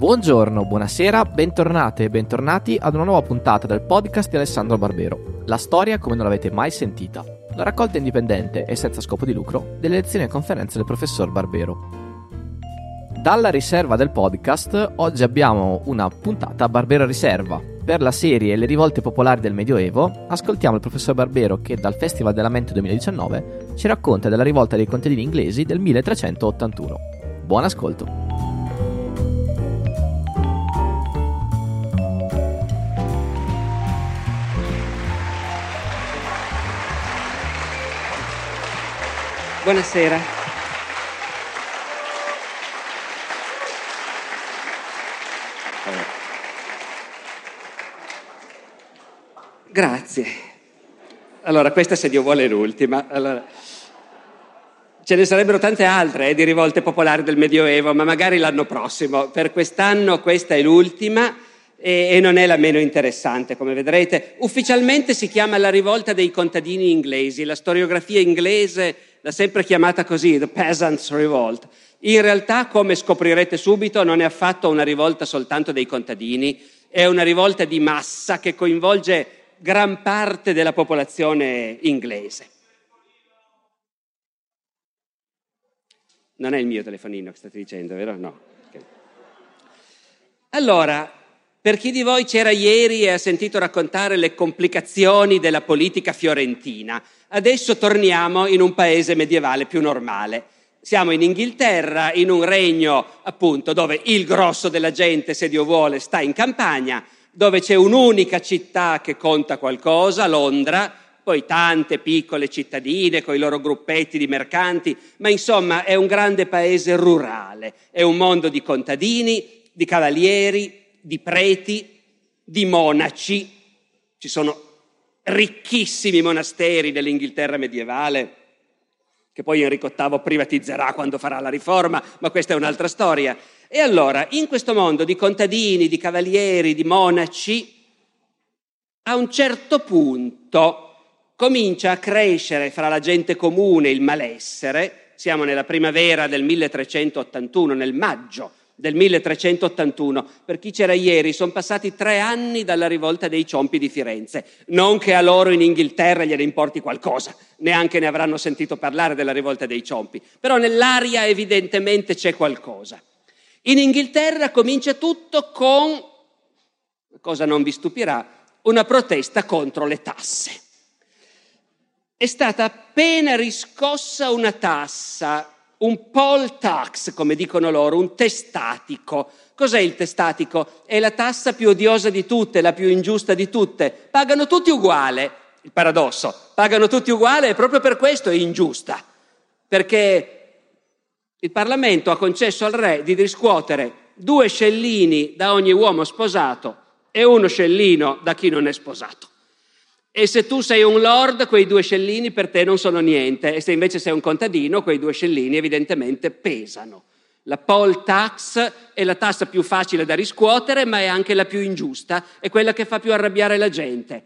Buongiorno, buonasera, bentornate e bentornati ad una nuova puntata del podcast di Alessandro Barbero. La storia come non l'avete mai sentita. La raccolta indipendente e senza scopo di lucro delle lezioni e conferenze del professor Barbero. Dalla riserva del podcast, oggi abbiamo una puntata Barbero Riserva. Per la serie Le rivolte popolari del Medioevo, ascoltiamo il professor Barbero che dal Festival della Mente 2019 ci racconta della rivolta dei contadini inglesi del 1381. Buon ascolto! Buonasera. Grazie. Allora, questa se Dio vuole è l'ultima. Allora, ce ne sarebbero tante altre eh, di rivolte popolari del Medioevo, ma magari l'anno prossimo. Per quest'anno questa è l'ultima e, e non è la meno interessante, come vedrete. Ufficialmente si chiama la rivolta dei contadini inglesi. La storiografia inglese l'ha sempre chiamata così, The Peasants Revolt. In realtà, come scoprirete subito, non è affatto una rivolta soltanto dei contadini, è una rivolta di massa che coinvolge gran parte della popolazione inglese. Non è il mio telefonino che state dicendo, vero? No. Okay. Allora, per chi di voi c'era ieri e ha sentito raccontare le complicazioni della politica fiorentina, adesso torniamo in un paese medievale più normale. Siamo in Inghilterra, in un regno appunto dove il grosso della gente, se Dio vuole, sta in campagna, dove c'è un'unica città che conta qualcosa, Londra, poi tante piccole cittadine con i loro gruppetti di mercanti, ma insomma è un grande paese rurale, è un mondo di contadini, di cavalieri, di preti, di monaci. Ci sono ricchissimi monasteri dell'Inghilterra medievale, che poi Enrico VIII privatizzerà quando farà la riforma, ma questa è un'altra storia. E allora, in questo mondo di contadini, di cavalieri, di monaci, a un certo punto comincia a crescere fra la gente comune il malessere, siamo nella primavera del 1381, nel maggio del 1381. Per chi c'era ieri, sono passati tre anni dalla rivolta dei Ciompi di Firenze. Non che a loro in Inghilterra gliene importi qualcosa, neanche ne avranno sentito parlare della rivolta dei Ciompi, però nell'aria evidentemente c'è qualcosa. In Inghilterra comincia tutto con, cosa non vi stupirà, una protesta contro le tasse. È stata appena riscossa una tassa un poll tax, come dicono loro, un testatico. Cos'è il testatico? È la tassa più odiosa di tutte, la più ingiusta di tutte. Pagano tutti uguale, il paradosso, pagano tutti uguale e proprio per questo è ingiusta, perché il Parlamento ha concesso al re di riscuotere due scellini da ogni uomo sposato e uno scellino da chi non è sposato. E se tu sei un lord, quei due scellini per te non sono niente, e se invece sei un contadino, quei due scellini evidentemente pesano. La poll tax è la tassa più facile da riscuotere, ma è anche la più ingiusta, è quella che fa più arrabbiare la gente.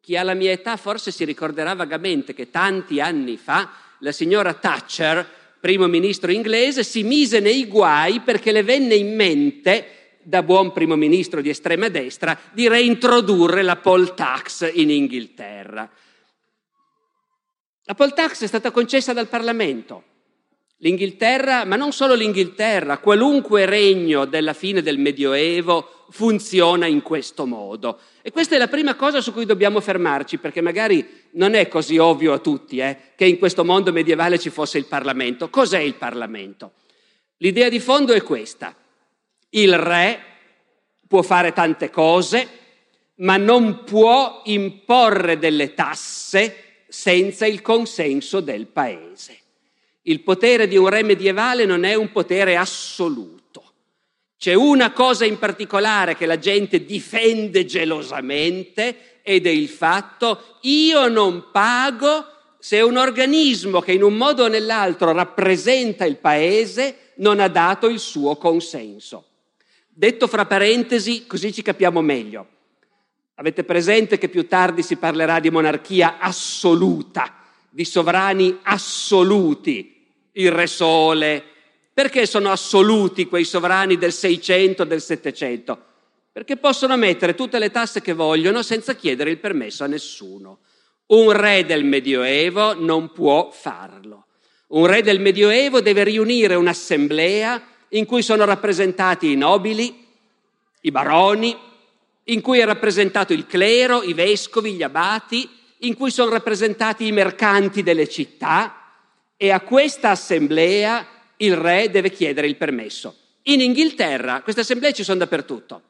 Chi ha la mia età forse si ricorderà vagamente che tanti anni fa la signora Thatcher, primo ministro inglese, si mise nei guai perché le venne in mente da buon primo ministro di estrema destra, di reintrodurre la poll tax in Inghilterra. La poll tax è stata concessa dal Parlamento. L'Inghilterra, ma non solo l'Inghilterra, qualunque regno della fine del Medioevo funziona in questo modo. E questa è la prima cosa su cui dobbiamo fermarci, perché magari non è così ovvio a tutti eh, che in questo mondo medievale ci fosse il Parlamento. Cos'è il Parlamento? L'idea di fondo è questa. Il re può fare tante cose, ma non può imporre delle tasse senza il consenso del paese. Il potere di un re medievale non è un potere assoluto. C'è una cosa in particolare che la gente difende gelosamente ed è il fatto io non pago se un organismo che in un modo o nell'altro rappresenta il paese non ha dato il suo consenso. Detto fra parentesi, così ci capiamo meglio. Avete presente che più tardi si parlerà di monarchia assoluta, di sovrani assoluti, il Re Sole, Perché sono assoluti quei sovrani del 600, del 700? Perché possono mettere tutte le tasse che vogliono senza chiedere il permesso a nessuno. Un re del Medioevo non può farlo. Un re del Medioevo deve riunire un'assemblea in cui sono rappresentati i nobili, i baroni, in cui è rappresentato il clero, i vescovi, gli abati, in cui sono rappresentati i mercanti delle città e a questa assemblea il re deve chiedere il permesso. In Inghilterra queste assemblee ci sono dappertutto.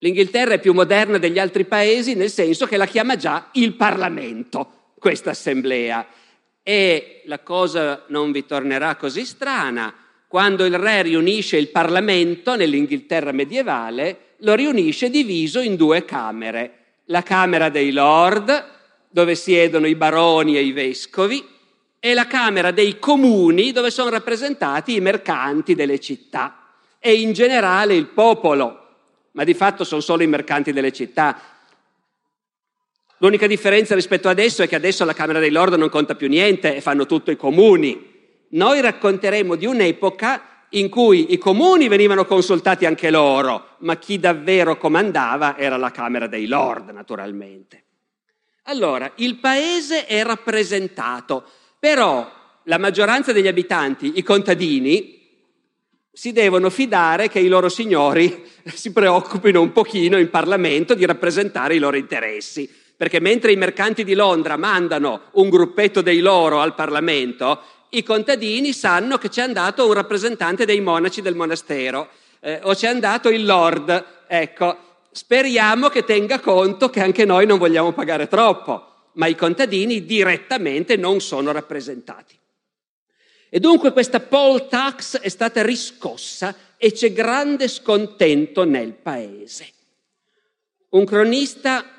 L'Inghilterra è più moderna degli altri paesi nel senso che la chiama già il Parlamento, questa assemblea. E la cosa non vi tornerà così strana, quando il re riunisce il Parlamento nell'Inghilterra medievale, lo riunisce diviso in due camere. La Camera dei Lord, dove siedono i baroni e i vescovi, e la Camera dei Comuni, dove sono rappresentati i mercanti delle città e in generale il popolo ma di fatto sono solo i mercanti delle città. L'unica differenza rispetto adesso è che adesso la Camera dei Lord non conta più niente e fanno tutto i comuni. Noi racconteremo di un'epoca in cui i comuni venivano consultati anche loro, ma chi davvero comandava era la Camera dei Lord, naturalmente. Allora, il paese è rappresentato, però la maggioranza degli abitanti, i contadini, si devono fidare che i loro signori si preoccupino un pochino in Parlamento di rappresentare i loro interessi. Perché mentre i mercanti di Londra mandano un gruppetto dei loro al Parlamento, i contadini sanno che c'è andato un rappresentante dei monaci del monastero eh, o c'è andato il Lord. Ecco, speriamo che tenga conto che anche noi non vogliamo pagare troppo, ma i contadini direttamente non sono rappresentati. E dunque questa poll tax è stata riscossa e c'è grande scontento nel paese. Un cronista,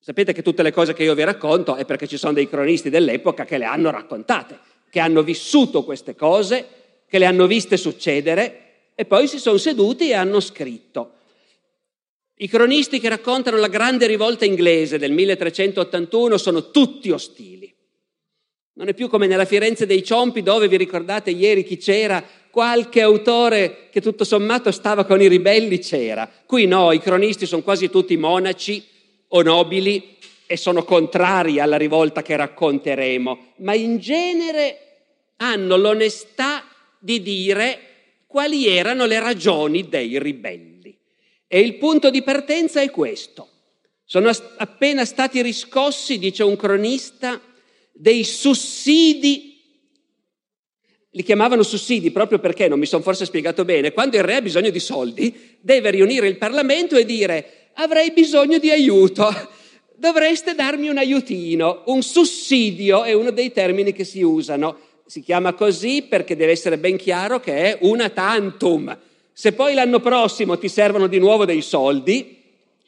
sapete che tutte le cose che io vi racconto è perché ci sono dei cronisti dell'epoca che le hanno raccontate, che hanno vissuto queste cose, che le hanno viste succedere e poi si sono seduti e hanno scritto. I cronisti che raccontano la grande rivolta inglese del 1381 sono tutti ostili. Non è più come nella Firenze dei Ciompi dove vi ricordate ieri chi c'era, qualche autore che tutto sommato stava con i ribelli c'era. Qui no, i cronisti sono quasi tutti monaci o nobili e sono contrari alla rivolta che racconteremo, ma in genere hanno l'onestà di dire quali erano le ragioni dei ribelli. E il punto di partenza è questo. Sono appena stati riscossi, dice un cronista, dei sussidi. Li chiamavano sussidi proprio perché, non mi sono forse spiegato bene, quando il re ha bisogno di soldi, deve riunire il Parlamento e dire avrei bisogno di aiuto, dovreste darmi un aiutino. Un sussidio è uno dei termini che si usano. Si chiama così perché deve essere ben chiaro che è una tantum. Se poi l'anno prossimo ti servono di nuovo dei soldi,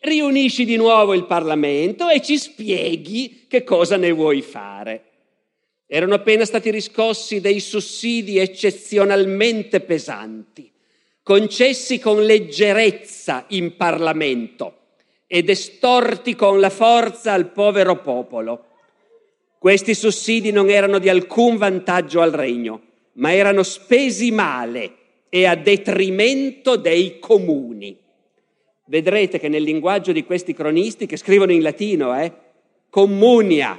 riunisci di nuovo il Parlamento e ci spieghi che cosa ne vuoi fare. Erano appena stati riscossi dei sussidi eccezionalmente pesanti, concessi con leggerezza in Parlamento ed estorti con la forza al povero popolo. Questi sussidi non erano di alcun vantaggio al regno, ma erano spesi male e a detrimento dei comuni vedrete che nel linguaggio di questi cronisti, che scrivono in latino, eh, comunia,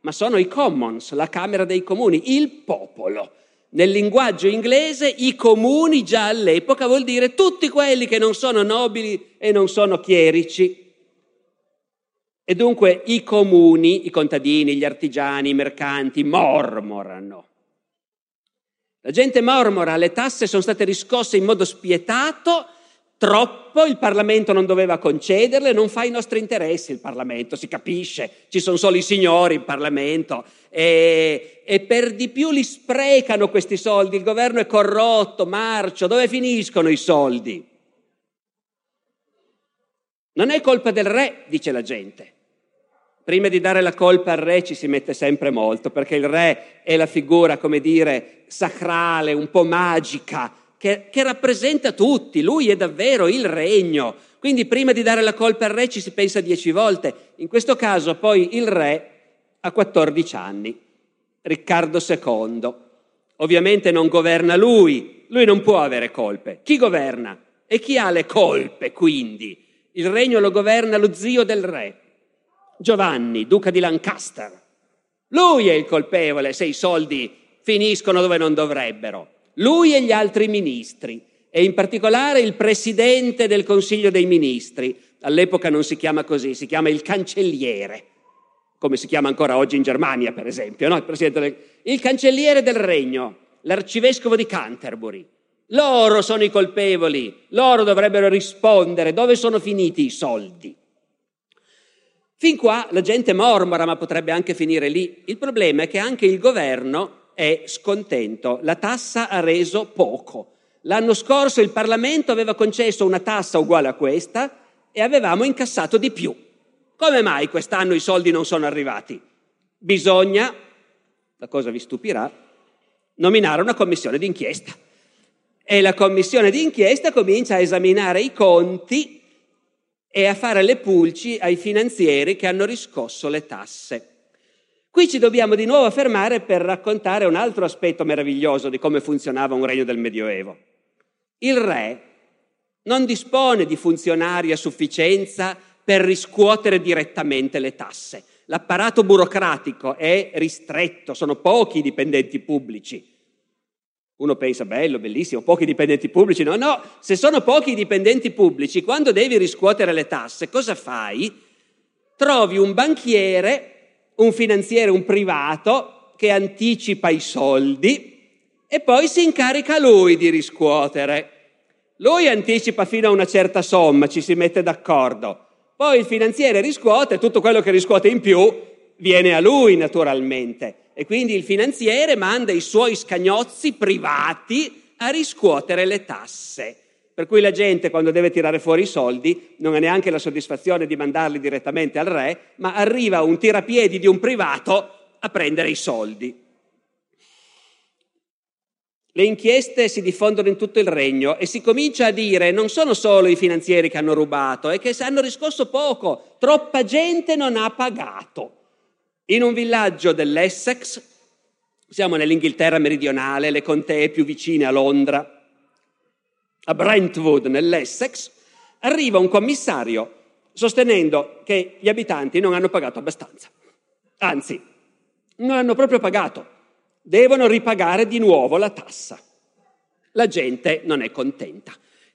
ma sono i commons, la Camera dei Comuni, il popolo. Nel linguaggio inglese i comuni già all'epoca vuol dire tutti quelli che non sono nobili e non sono chierici. E dunque i comuni, i contadini, gli artigiani, i mercanti mormorano. La gente mormora, le tasse sono state riscosse in modo spietato Troppo il Parlamento non doveva concederle, non fa i nostri interessi il Parlamento, si capisce, ci sono solo i signori in Parlamento e, e per di più li sprecano questi soldi, il governo è corrotto, marcio, dove finiscono i soldi? Non è colpa del re, dice la gente. Prima di dare la colpa al re ci si mette sempre molto, perché il re è la figura, come dire, sacrale, un po' magica, che, che rappresenta tutti, lui è davvero il regno. Quindi prima di dare la colpa al re ci si pensa dieci volte. In questo caso poi il re ha 14 anni, Riccardo II. Ovviamente non governa lui, lui non può avere colpe. Chi governa? E chi ha le colpe, quindi? Il regno lo governa lo zio del re, Giovanni, duca di Lancaster. Lui è il colpevole se i soldi finiscono dove non dovrebbero. Lui e gli altri ministri, e in particolare il presidente del Consiglio dei Ministri. All'epoca non si chiama così, si chiama il cancelliere, come si chiama ancora oggi in Germania, per esempio, no? il, del... il cancelliere del regno, l'arcivescovo di Canterbury. Loro sono i colpevoli, loro dovrebbero rispondere dove sono finiti i soldi. Fin qua la gente mormora, ma potrebbe anche finire lì. Il problema è che anche il governo è scontento. La tassa ha reso poco. L'anno scorso il Parlamento aveva concesso una tassa uguale a questa e avevamo incassato di più. Come mai quest'anno i soldi non sono arrivati? Bisogna, la cosa vi stupirà, nominare una commissione d'inchiesta. E la commissione d'inchiesta comincia a esaminare i conti e a fare le pulci ai finanzieri che hanno riscosso le tasse. Qui ci dobbiamo di nuovo fermare per raccontare un altro aspetto meraviglioso di come funzionava un regno del Medioevo. Il re non dispone di funzionari a sufficienza per riscuotere direttamente le tasse. L'apparato burocratico è ristretto, sono pochi i dipendenti pubblici. Uno pensa, bello, bellissimo, pochi dipendenti pubblici. No, no, se sono pochi dipendenti pubblici, quando devi riscuotere le tasse, cosa fai? Trovi un banchiere, un finanziere, un privato che anticipa i soldi e poi si incarica lui di riscuotere. Lui anticipa fino a una certa somma, ci si mette d'accordo. Poi il finanziere riscuote, tutto quello che riscuote in più viene a lui naturalmente e quindi il finanziere manda i suoi scagnozzi privati a riscuotere le tasse. Per cui la gente quando deve tirare fuori i soldi non ha neanche la soddisfazione di mandarli direttamente al re, ma arriva un tirapiedi di un privato a prendere i soldi. Le inchieste si diffondono in tutto il regno e si comincia a dire non sono solo i finanzieri che hanno rubato, è che hanno riscosso poco, troppa gente non ha pagato. In un villaggio dell'Essex, siamo nell'Inghilterra meridionale, le contee più vicine a Londra, a Brentwood nell'Essex, arriva un commissario sostenendo che gli abitanti non hanno pagato abbastanza. Anzi, non hanno proprio pagato, devono ripagare di nuovo la tassa. La gente non è contenta.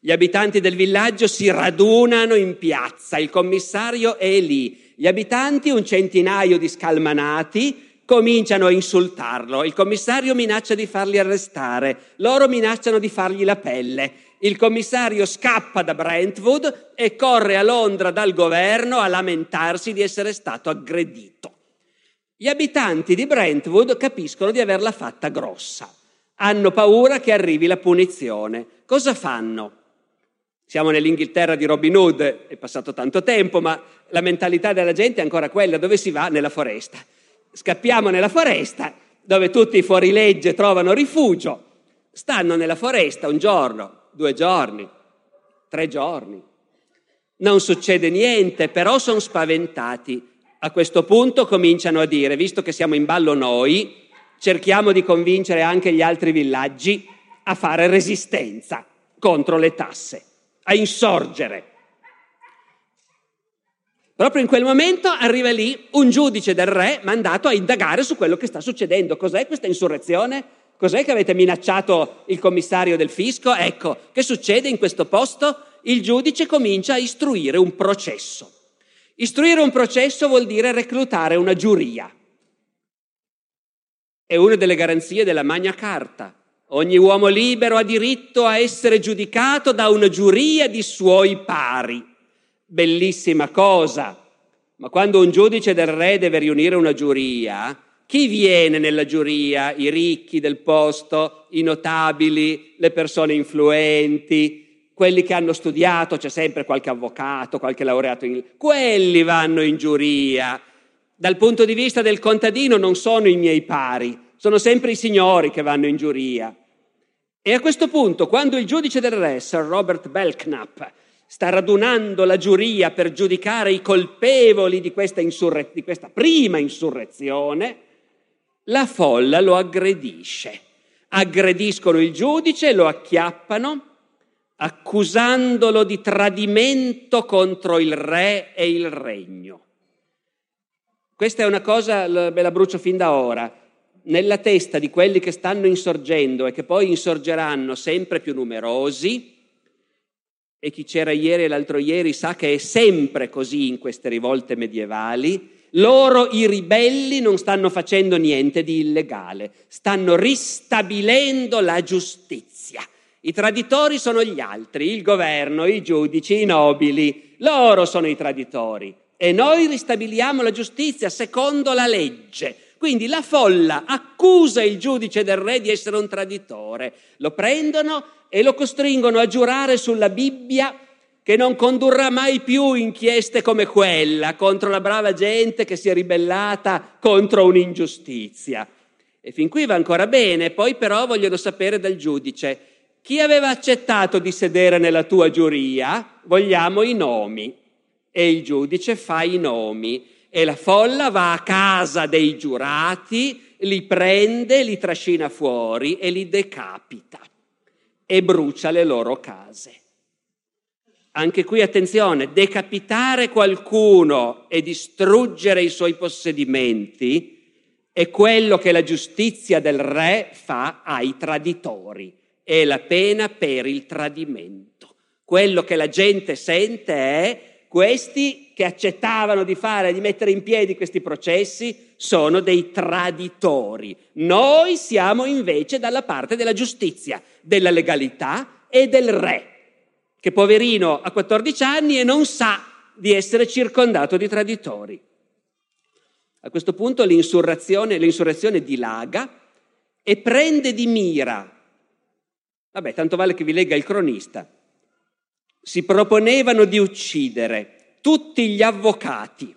Gli abitanti del villaggio si radunano in piazza, il commissario è lì, gli abitanti, un centinaio di scalmanati, cominciano a insultarlo. Il commissario minaccia di farli arrestare, loro minacciano di fargli la pelle. Il commissario scappa da Brentwood e corre a Londra dal governo a lamentarsi di essere stato aggredito. Gli abitanti di Brentwood capiscono di averla fatta grossa. Hanno paura che arrivi la punizione. Cosa fanno? Siamo nell'Inghilterra di Robin Hood, è passato tanto tempo, ma la mentalità della gente è ancora quella, dove si va? Nella foresta. Scappiamo nella foresta, dove tutti i fuorilegge trovano rifugio, stanno nella foresta un giorno, due giorni, tre giorni. Non succede niente, però sono spaventati. A questo punto cominciano a dire, visto che siamo in ballo noi, cerchiamo di convincere anche gli altri villaggi a fare resistenza contro le tasse a insorgere. Proprio in quel momento arriva lì un giudice del re mandato a indagare su quello che sta succedendo. Cos'è questa insurrezione? Cos'è che avete minacciato il commissario del fisco? Ecco, che succede in questo posto? Il giudice comincia a istruire un processo. Istruire un processo vuol dire reclutare una giuria. È una delle garanzie della Magna Carta. Ogni uomo libero ha diritto a essere giudicato da una giuria di suoi pari. Bellissima cosa. Ma quando un giudice del re deve riunire una giuria, chi viene nella giuria? I ricchi del posto, i notabili, le persone influenti, quelli che hanno studiato, c'è sempre qualche avvocato, qualche laureato in... Quelli vanno in giuria. Dal punto di vista del contadino non sono i miei pari, sono sempre i signori che vanno in giuria. E a questo punto, quando il giudice del re, Sir Robert Belknap, sta radunando la giuria per giudicare i colpevoli di questa, insurre- di questa prima insurrezione, la folla lo aggredisce. aggrediscono il giudice, lo acchiappano, accusandolo di tradimento contro il re e il regno. Questa è una cosa, ve la brucio fin da ora, nella testa di quelli che stanno insorgendo e che poi insorgeranno sempre più numerosi, e chi c'era ieri e l'altro ieri sa che è sempre così in queste rivolte medievali, loro, i ribelli, non stanno facendo niente di illegale, stanno ristabilendo la giustizia. I traditori sono gli altri, il governo, i giudici, i nobili, loro sono i traditori. E noi ristabiliamo la giustizia secondo la legge. Quindi la folla accusa il giudice del re di essere un traditore, lo prendono e lo costringono a giurare sulla Bibbia che non condurrà mai più inchieste come quella contro la brava gente che si è ribellata contro un'ingiustizia. E fin qui va ancora bene, poi però vogliono sapere dal giudice chi aveva accettato di sedere nella tua giuria, vogliamo i nomi. E il giudice fa i nomi e la folla va a casa dei giurati, li prende, li trascina fuori e li decapita e brucia le loro case. Anche qui attenzione, decapitare qualcuno e distruggere i suoi possedimenti è quello che la giustizia del re fa ai traditori. È la pena per il tradimento. Quello che la gente sente è questi che accettavano di fare, di mettere in piedi questi processi, sono dei traditori. Noi siamo invece dalla parte della giustizia, della legalità e del re che poverino ha 14 anni e non sa di essere circondato di traditori. A questo punto l'insurrezione, l'insurrezione dilaga e prende di mira, vabbè, tanto vale che vi legga il cronista, si proponevano di uccidere tutti gli avvocati,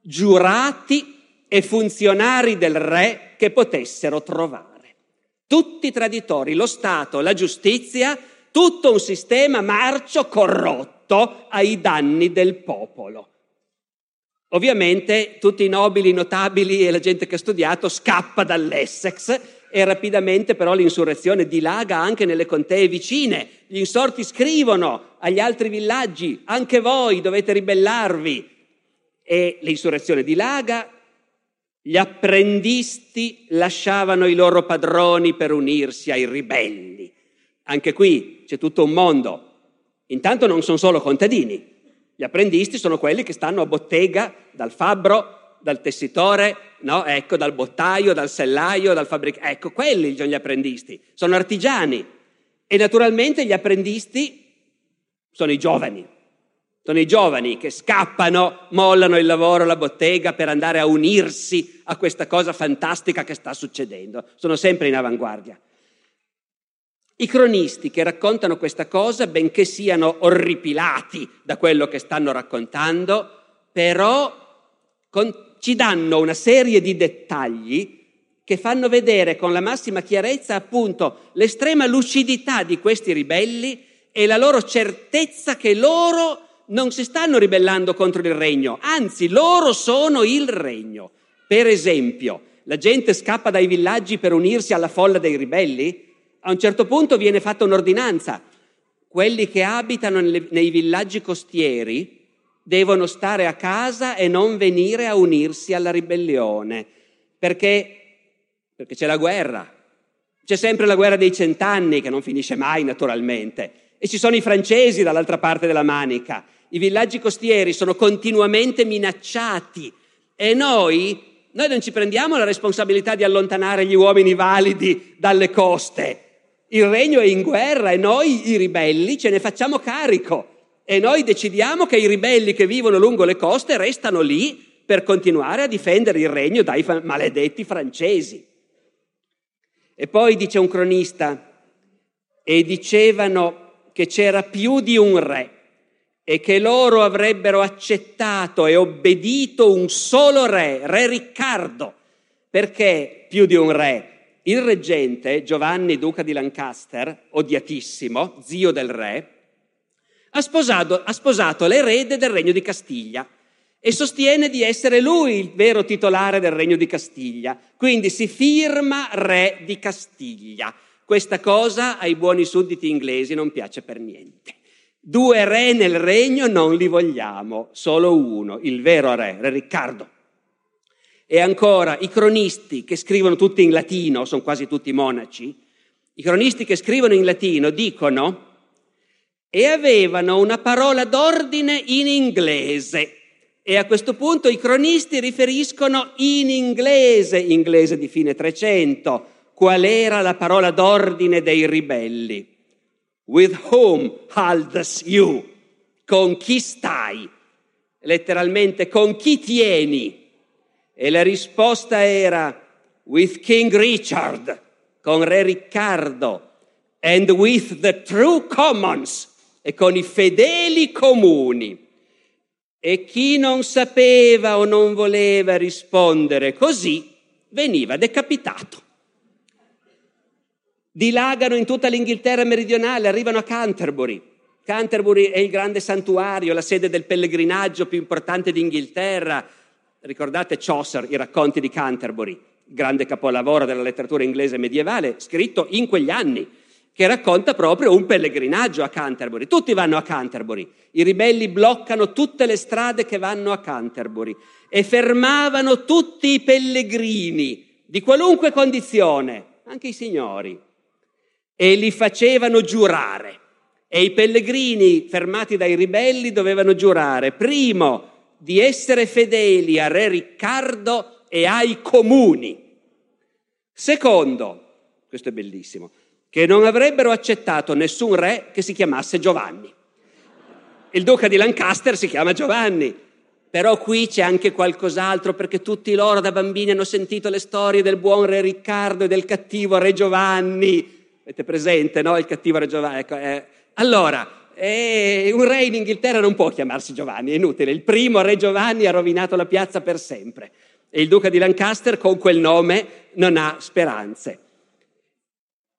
giurati e funzionari del re che potessero trovare. Tutti traditori, lo Stato, la giustizia tutto un sistema marcio corrotto ai danni del popolo. Ovviamente tutti i nobili, i notabili e la gente che ha studiato scappa dall'Essex e rapidamente però l'insurrezione dilaga anche nelle contee vicine. Gli insorti scrivono agli altri villaggi, anche voi dovete ribellarvi. E l'insurrezione dilaga, gli apprendisti lasciavano i loro padroni per unirsi ai ribelli. Anche qui c'è tutto un mondo. Intanto non sono solo contadini, gli apprendisti sono quelli che stanno a bottega dal fabbro, dal tessitore, no? ecco, dal bottaio, dal sellaio, dal fabbricato. Ecco, quelli sono gli apprendisti, sono artigiani. E naturalmente gli apprendisti sono i giovani, sono i giovani che scappano, mollano il lavoro, la bottega per andare a unirsi a questa cosa fantastica che sta succedendo. Sono sempre in avanguardia. I cronisti che raccontano questa cosa, benché siano orripilati da quello che stanno raccontando, però con, ci danno una serie di dettagli che fanno vedere con la massima chiarezza appunto l'estrema lucidità di questi ribelli e la loro certezza che loro non si stanno ribellando contro il regno, anzi loro sono il regno. Per esempio, la gente scappa dai villaggi per unirsi alla folla dei ribelli? a un certo punto viene fatta un'ordinanza. Quelli che abitano nei villaggi costieri devono stare a casa e non venire a unirsi alla ribellione, perché, perché c'è la guerra. C'è sempre la guerra dei cent'anni che non finisce mai naturalmente. E ci sono i francesi dall'altra parte della manica. I villaggi costieri sono continuamente minacciati e noi, noi non ci prendiamo la responsabilità di allontanare gli uomini validi dalle coste il regno è in guerra e noi, i ribelli, ce ne facciamo carico. E noi decidiamo che i ribelli che vivono lungo le coste restano lì per continuare a difendere il regno dai maledetti francesi. E poi dice un cronista, e dicevano che c'era più di un re e che loro avrebbero accettato e obbedito un solo re, re Riccardo. Perché più di un re? Il reggente Giovanni Duca di Lancaster, odiatissimo, zio del re, ha sposato, ha sposato l'erede del regno di Castiglia e sostiene di essere lui il vero titolare del regno di Castiglia. Quindi si firma re di Castiglia. Questa cosa ai buoni sudditi inglesi non piace per niente. Due re nel regno non li vogliamo, solo uno, il vero re, re Riccardo. E ancora i cronisti che scrivono tutti in latino, sono quasi tutti monaci, i cronisti che scrivono in latino dicono e avevano una parola d'ordine in inglese. E a questo punto i cronisti riferiscono in inglese, inglese di fine 300, qual era la parola d'ordine dei ribelli. With whom haldes you? Con chi stai? Letteralmente, con chi tieni? E la risposta era with King Richard, con Re Riccardo, and with the true commons, e con i fedeli comuni. E chi non sapeva o non voleva rispondere così veniva decapitato. Dilagano in tutta l'Inghilterra meridionale, arrivano a Canterbury. Canterbury è il grande santuario, la sede del pellegrinaggio più importante d'Inghilterra. Ricordate Chaucer, i racconti di Canterbury, grande capolavoro della letteratura inglese medievale, scritto in quegli anni che racconta proprio un pellegrinaggio a Canterbury. Tutti vanno a Canterbury. I ribelli bloccano tutte le strade che vanno a Canterbury e fermavano tutti i pellegrini di qualunque condizione, anche i signori, e li facevano giurare. E i pellegrini fermati dai ribelli dovevano giurare, primo, di essere fedeli a Re Riccardo e ai comuni. Secondo, questo è bellissimo, che non avrebbero accettato nessun re che si chiamasse Giovanni. Il duca di Lancaster si chiama Giovanni, però qui c'è anche qualcos'altro perché tutti loro da bambini hanno sentito le storie del buon re Riccardo e del cattivo re Giovanni. Avete presente, no? Il cattivo re Giovanni. Ecco, eh. Allora, eh, un re in Inghilterra non può chiamarsi Giovanni, è inutile. Il primo re Giovanni ha rovinato la piazza per sempre e il duca di Lancaster con quel nome non ha speranze.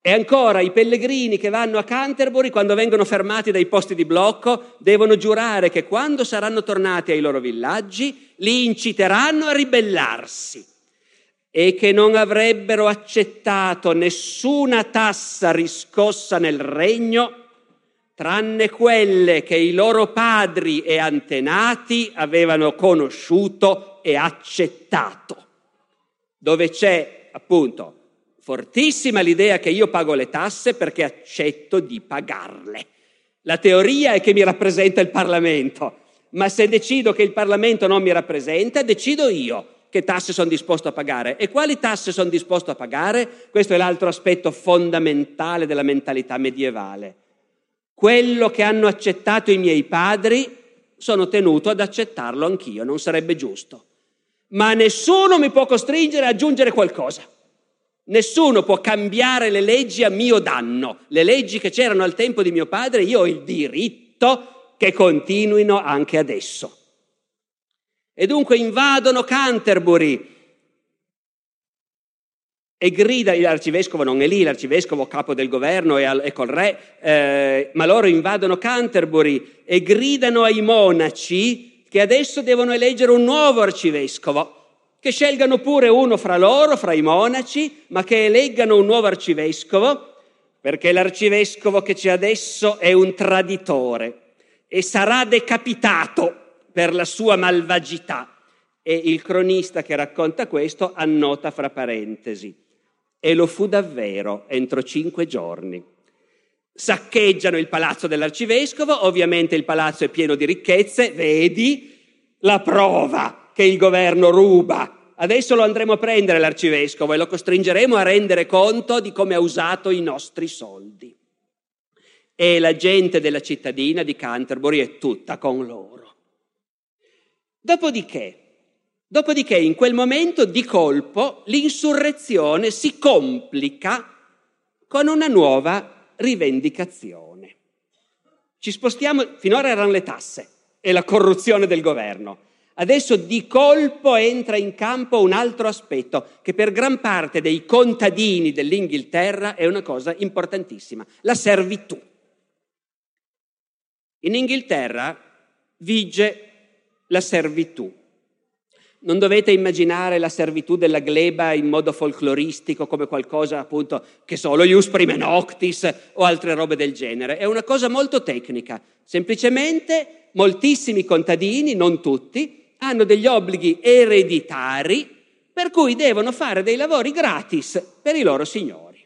E ancora i pellegrini che vanno a Canterbury, quando vengono fermati dai posti di blocco, devono giurare che quando saranno tornati ai loro villaggi li inciteranno a ribellarsi e che non avrebbero accettato nessuna tassa riscossa nel regno tranne quelle che i loro padri e antenati avevano conosciuto e accettato. Dove c'è appunto Fortissima l'idea che io pago le tasse perché accetto di pagarle. La teoria è che mi rappresenta il Parlamento, ma se decido che il Parlamento non mi rappresenta, decido io che tasse sono disposto a pagare. E quali tasse sono disposto a pagare? Questo è l'altro aspetto fondamentale della mentalità medievale. Quello che hanno accettato i miei padri sono tenuto ad accettarlo anch'io, non sarebbe giusto. Ma nessuno mi può costringere a aggiungere qualcosa. Nessuno può cambiare le leggi a mio danno. Le leggi che c'erano al tempo di mio padre, io ho il diritto che continuino anche adesso. E dunque invadono Canterbury e grida, l'arcivescovo non è lì, l'arcivescovo capo del governo è, al, è col re, eh, ma loro invadono Canterbury e gridano ai monaci che adesso devono eleggere un nuovo arcivescovo che scelgano pure uno fra loro, fra i monaci, ma che eleggano un nuovo arcivescovo, perché l'arcivescovo che c'è adesso è un traditore e sarà decapitato per la sua malvagità. E il cronista che racconta questo annota fra parentesi. E lo fu davvero entro cinque giorni. Saccheggiano il palazzo dell'arcivescovo, ovviamente il palazzo è pieno di ricchezze, vedi la prova che il governo ruba. Adesso lo andremo a prendere l'arcivescovo e lo costringeremo a rendere conto di come ha usato i nostri soldi. E la gente della cittadina di Canterbury è tutta con loro. Dopodiché, dopodiché in quel momento di colpo l'insurrezione si complica con una nuova rivendicazione. Ci spostiamo, finora erano le tasse e la corruzione del governo. Adesso di colpo entra in campo un altro aspetto che per gran parte dei contadini dell'Inghilterra è una cosa importantissima, la servitù. In Inghilterra vige la servitù. Non dovete immaginare la servitù della gleba in modo folcloristico come qualcosa appunto che solo ius prime noctis o altre robe del genere. È una cosa molto tecnica. Semplicemente moltissimi contadini, non tutti, hanno degli obblighi ereditari per cui devono fare dei lavori gratis per i loro signori.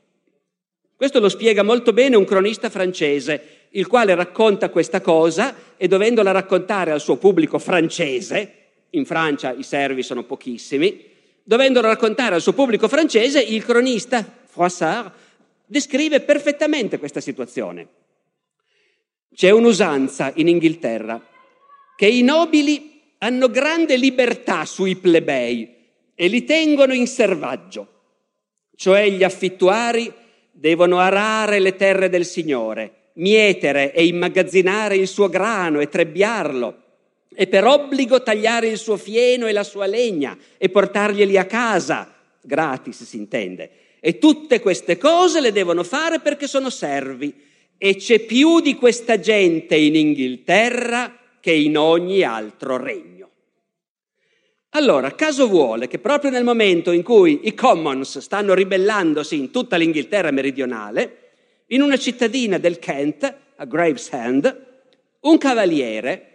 Questo lo spiega molto bene un cronista francese, il quale racconta questa cosa e dovendola raccontare al suo pubblico francese, in Francia i servi sono pochissimi, dovendolo raccontare al suo pubblico francese, il cronista Froissart descrive perfettamente questa situazione. C'è un'usanza in Inghilterra che i nobili hanno grande libertà sui plebei e li tengono in servaggio, cioè gli affittuari devono arare le terre del Signore, mietere e immagazzinare il suo grano e trebbiarlo e per obbligo tagliare il suo fieno e la sua legna e portarglieli a casa, gratis si intende. E tutte queste cose le devono fare perché sono servi. E c'è più di questa gente in Inghilterra che in ogni altro regno. Allora, caso vuole che proprio nel momento in cui i Commons stanno ribellandosi in tutta l'Inghilterra meridionale, in una cittadina del Kent, a Gravesend, un cavaliere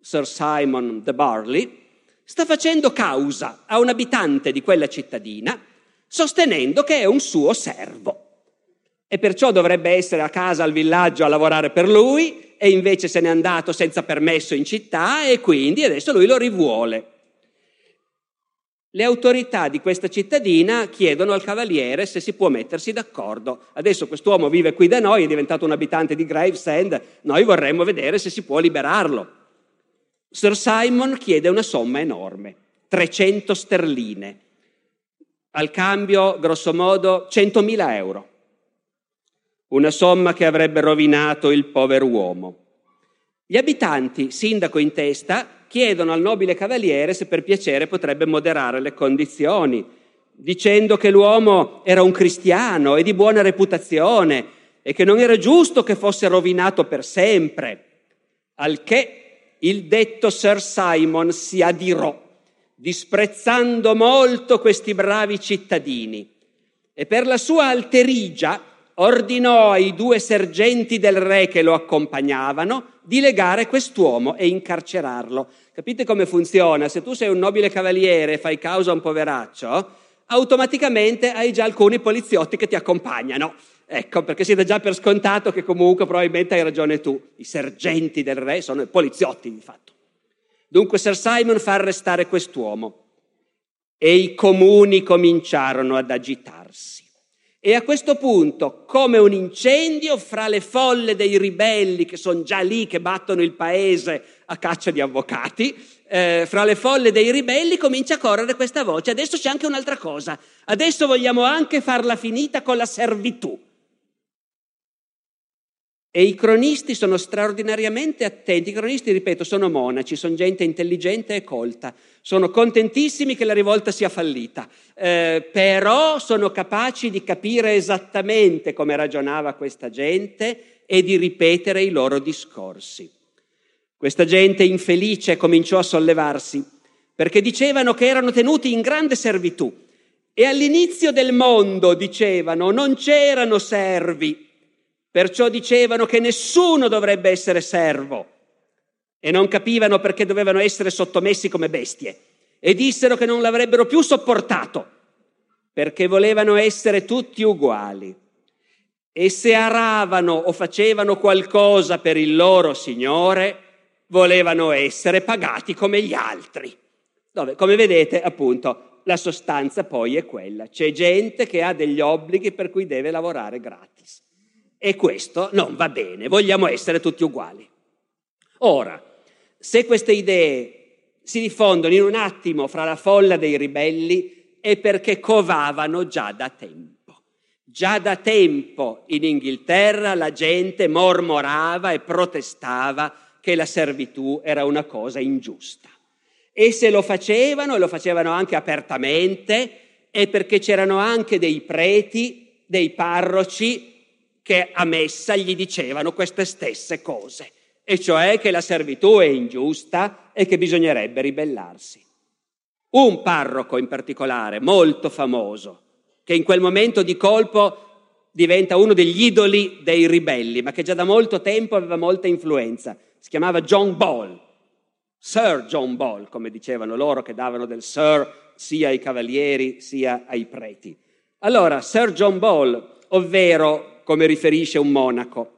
Sir Simon de Barley, sta facendo causa a un abitante di quella cittadina sostenendo che è un suo servo e perciò dovrebbe essere a casa al villaggio a lavorare per lui e invece se n'è andato senza permesso in città e quindi adesso lui lo rivuole. Le autorità di questa cittadina chiedono al cavaliere se si può mettersi d'accordo. Adesso quest'uomo vive qui da noi, è diventato un abitante di Gravesend, noi vorremmo vedere se si può liberarlo. Sir Simon chiede una somma enorme, 300 sterline, al cambio grosso modo 100.000 euro, una somma che avrebbe rovinato il povero uomo. Gli abitanti, sindaco in testa, chiedono al nobile cavaliere se per piacere potrebbe moderare le condizioni, dicendo che l'uomo era un cristiano e di buona reputazione e che non era giusto che fosse rovinato per sempre, al che il detto Sir Simon si adirò, disprezzando molto questi bravi cittadini, e per la sua alterigia ordinò ai due sergenti del re che lo accompagnavano di legare quest'uomo e incarcerarlo. Capite come funziona? Se tu sei un nobile cavaliere e fai causa a un poveraccio, automaticamente hai già alcuni poliziotti che ti accompagnano. Ecco, perché si dà già per scontato che comunque probabilmente hai ragione tu. I sergenti del re sono i poliziotti, di fatto. Dunque Sir Simon fa arrestare quest'uomo e i comuni cominciarono ad agitarsi. E a questo punto, come un incendio fra le folle dei ribelli che sono già lì, che battono il paese a caccia di avvocati, eh, fra le folle dei ribelli comincia a correre questa voce. Adesso c'è anche un'altra cosa. Adesso vogliamo anche farla finita con la servitù. E i cronisti sono straordinariamente attenti. I cronisti, ripeto, sono monaci, sono gente intelligente e colta. Sono contentissimi che la rivolta sia fallita, eh, però sono capaci di capire esattamente come ragionava questa gente e di ripetere i loro discorsi. Questa gente infelice cominciò a sollevarsi perché dicevano che erano tenuti in grande servitù e all'inizio del mondo dicevano non c'erano servi Perciò dicevano che nessuno dovrebbe essere servo e non capivano perché dovevano essere sottomessi come bestie e dissero che non l'avrebbero più sopportato perché volevano essere tutti uguali. E se aravano o facevano qualcosa per il loro Signore, volevano essere pagati come gli altri. Dove, come vedete, appunto, la sostanza poi è quella. C'è gente che ha degli obblighi per cui deve lavorare gratis. E questo non va bene, vogliamo essere tutti uguali. Ora, se queste idee si diffondono in un attimo fra la folla dei ribelli è perché covavano già da tempo. Già da tempo in Inghilterra la gente mormorava e protestava che la servitù era una cosa ingiusta. E se lo facevano, e lo facevano anche apertamente, è perché c'erano anche dei preti, dei parroci che a messa gli dicevano queste stesse cose, e cioè che la servitù è ingiusta e che bisognerebbe ribellarsi. un parroco in particolare, molto famoso, che in quel momento di colpo diventa uno degli idoli dei ribelli, ma che già da molto tempo aveva molta influenza. Si chiamava John Ball, Sir John Ball, come dicevano loro che davano del Sir sia ai cavalieri sia ai preti. Allora, Sir John Ball, ovvero, come riferisce un monaco,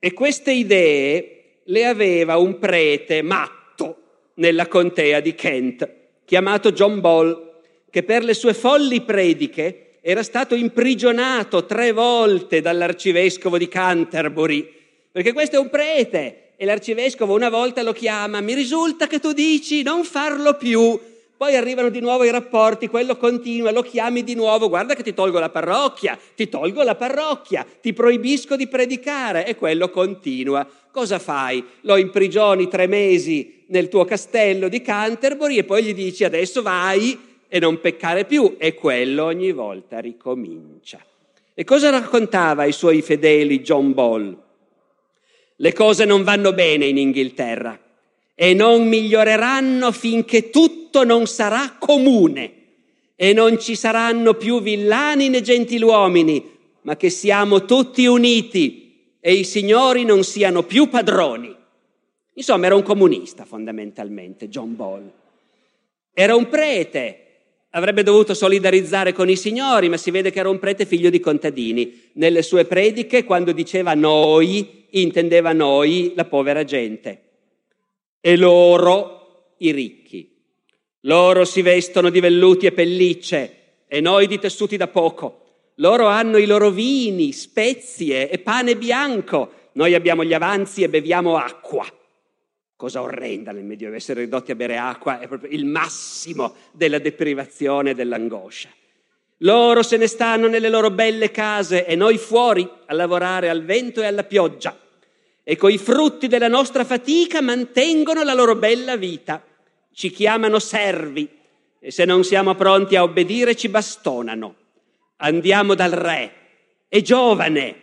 e queste idee le aveva un prete matto nella contea di Kent, chiamato John Ball, che per le sue folli prediche era stato imprigionato tre volte dall'arcivescovo di Canterbury, perché questo è un prete e l'arcivescovo una volta lo chiama, mi risulta che tu dici non farlo più, poi arrivano di nuovo i rapporti, quello continua, lo chiami di nuovo, guarda che ti tolgo la parrocchia, ti tolgo la parrocchia, ti proibisco di predicare e quello continua. Cosa fai? Lo imprigioni tre mesi nel tuo castello di Canterbury e poi gli dici adesso vai e non peccare più e quello ogni volta ricomincia. E cosa raccontava ai suoi fedeli John Ball? Le cose non vanno bene in Inghilterra e non miglioreranno finché tutto non sarà comune e non ci saranno più villani né gentiluomini, ma che siamo tutti uniti e i signori non siano più padroni. Insomma, era un comunista fondamentalmente, John Ball. Era un prete, avrebbe dovuto solidarizzare con i signori, ma si vede che era un prete figlio di contadini. Nelle sue prediche, quando diceva noi, intendeva noi, la povera gente e loro i ricchi. Loro si vestono di velluti e pellicce e noi di tessuti da poco. Loro hanno i loro vini, spezie e pane bianco. Noi abbiamo gli avanzi e beviamo acqua. Cosa orrenda nel Medioevo essere ridotti a bere acqua, è proprio il massimo della deprivazione e dell'angoscia. Loro se ne stanno nelle loro belle case e noi fuori a lavorare al vento e alla pioggia e coi frutti della nostra fatica mantengono la loro bella vita. Ci chiamano servi e se non siamo pronti a obbedire ci bastonano. Andiamo dal re, è giovane,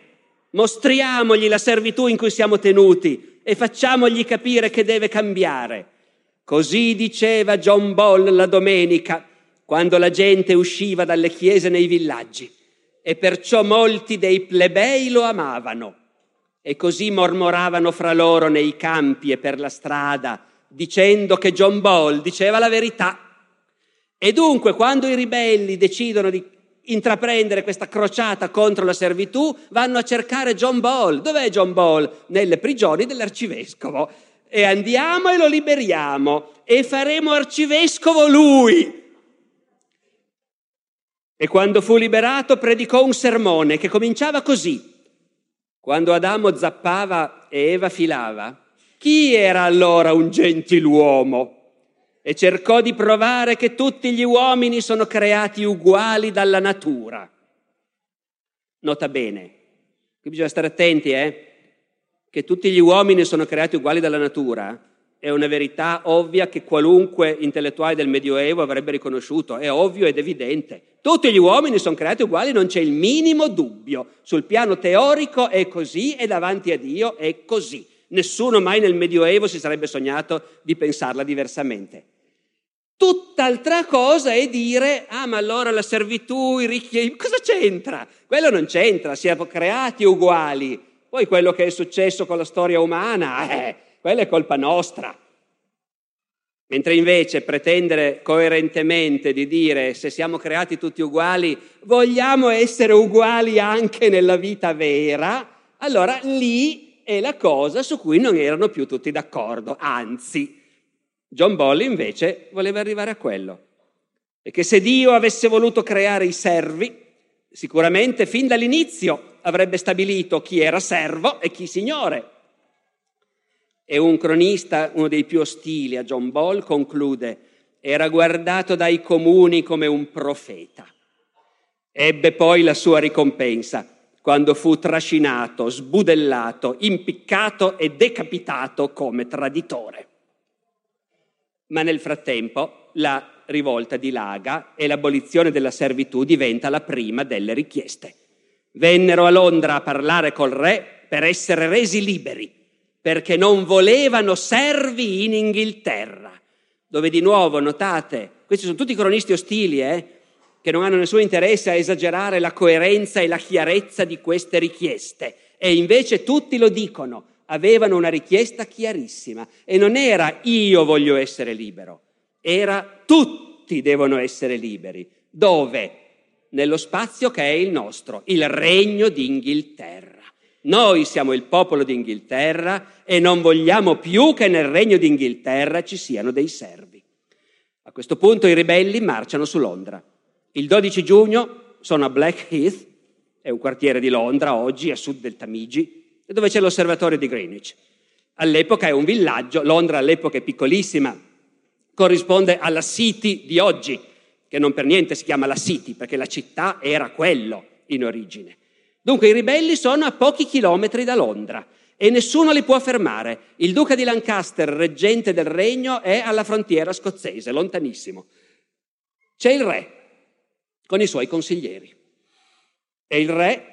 mostriamogli la servitù in cui siamo tenuti e facciamogli capire che deve cambiare. Così diceva John Ball la domenica, quando la gente usciva dalle chiese nei villaggi, e perciò molti dei plebei lo amavano e così mormoravano fra loro nei campi e per la strada, dicendo che John Ball diceva la verità. E dunque, quando i ribelli decidono di intraprendere questa crociata contro la servitù, vanno a cercare John Ball. Dov'è John Ball? Nelle prigioni dell'arcivescovo. E andiamo e lo liberiamo e faremo arcivescovo lui. E quando fu liberato predicò un sermone che cominciava così. Quando Adamo zappava e Eva filava, chi era allora un gentiluomo? E cercò di provare che tutti gli uomini sono creati uguali dalla natura. Nota bene, qui bisogna stare attenti, eh? Che tutti gli uomini sono creati uguali dalla natura è una verità ovvia che qualunque intellettuale del Medioevo avrebbe riconosciuto, è ovvio ed evidente. Tutti gli uomini sono creati uguali, non c'è il minimo dubbio. Sul piano teorico è così e davanti a Dio è così. Nessuno mai nel Medioevo si sarebbe sognato di pensarla diversamente. Tutt'altra cosa è dire, ah ma allora la servitù, i ricchi, cosa c'entra? Quello non c'entra, siamo creati uguali. Poi quello che è successo con la storia umana, eh, quella è colpa nostra. Mentre invece pretendere coerentemente di dire se siamo creati tutti uguali, vogliamo essere uguali anche nella vita vera, allora lì è la cosa su cui non erano più tutti d'accordo. Anzi, John Bolli invece voleva arrivare a quello. E che se Dio avesse voluto creare i servi, sicuramente fin dall'inizio avrebbe stabilito chi era servo e chi signore. E un cronista, uno dei più ostili a John Ball, conclude, era guardato dai comuni come un profeta. Ebbe poi la sua ricompensa quando fu trascinato, sbudellato, impiccato e decapitato come traditore. Ma nel frattempo la rivolta dilaga e l'abolizione della servitù diventa la prima delle richieste. Vennero a Londra a parlare col re per essere resi liberi perché non volevano servi in Inghilterra, dove di nuovo, notate, Questi sono tutti cronisti ostili, eh, che non hanno nessun interesse a esagerare la coerenza e la chiarezza di queste richieste. E invece tutti lo dicono, avevano una richiesta chiarissima. E non era io voglio essere libero, era tutti devono essere liberi. Dove? Nello spazio che è il nostro, il regno d'Inghilterra. Noi siamo il popolo d'Inghilterra e non vogliamo più che nel regno d'Inghilterra ci siano dei servi. A questo punto i ribelli marciano su Londra. Il 12 giugno sono a Blackheath, è un quartiere di Londra oggi a sud del Tamigi, dove c'è l'osservatorio di Greenwich. All'epoca è un villaggio, Londra all'epoca è piccolissima, corrisponde alla City di oggi, che non per niente si chiama la City, perché la città era quello in origine. Dunque i ribelli sono a pochi chilometri da Londra e nessuno li può fermare. Il duca di Lancaster, reggente del regno, è alla frontiera scozzese, lontanissimo. C'è il re con i suoi consiglieri e il re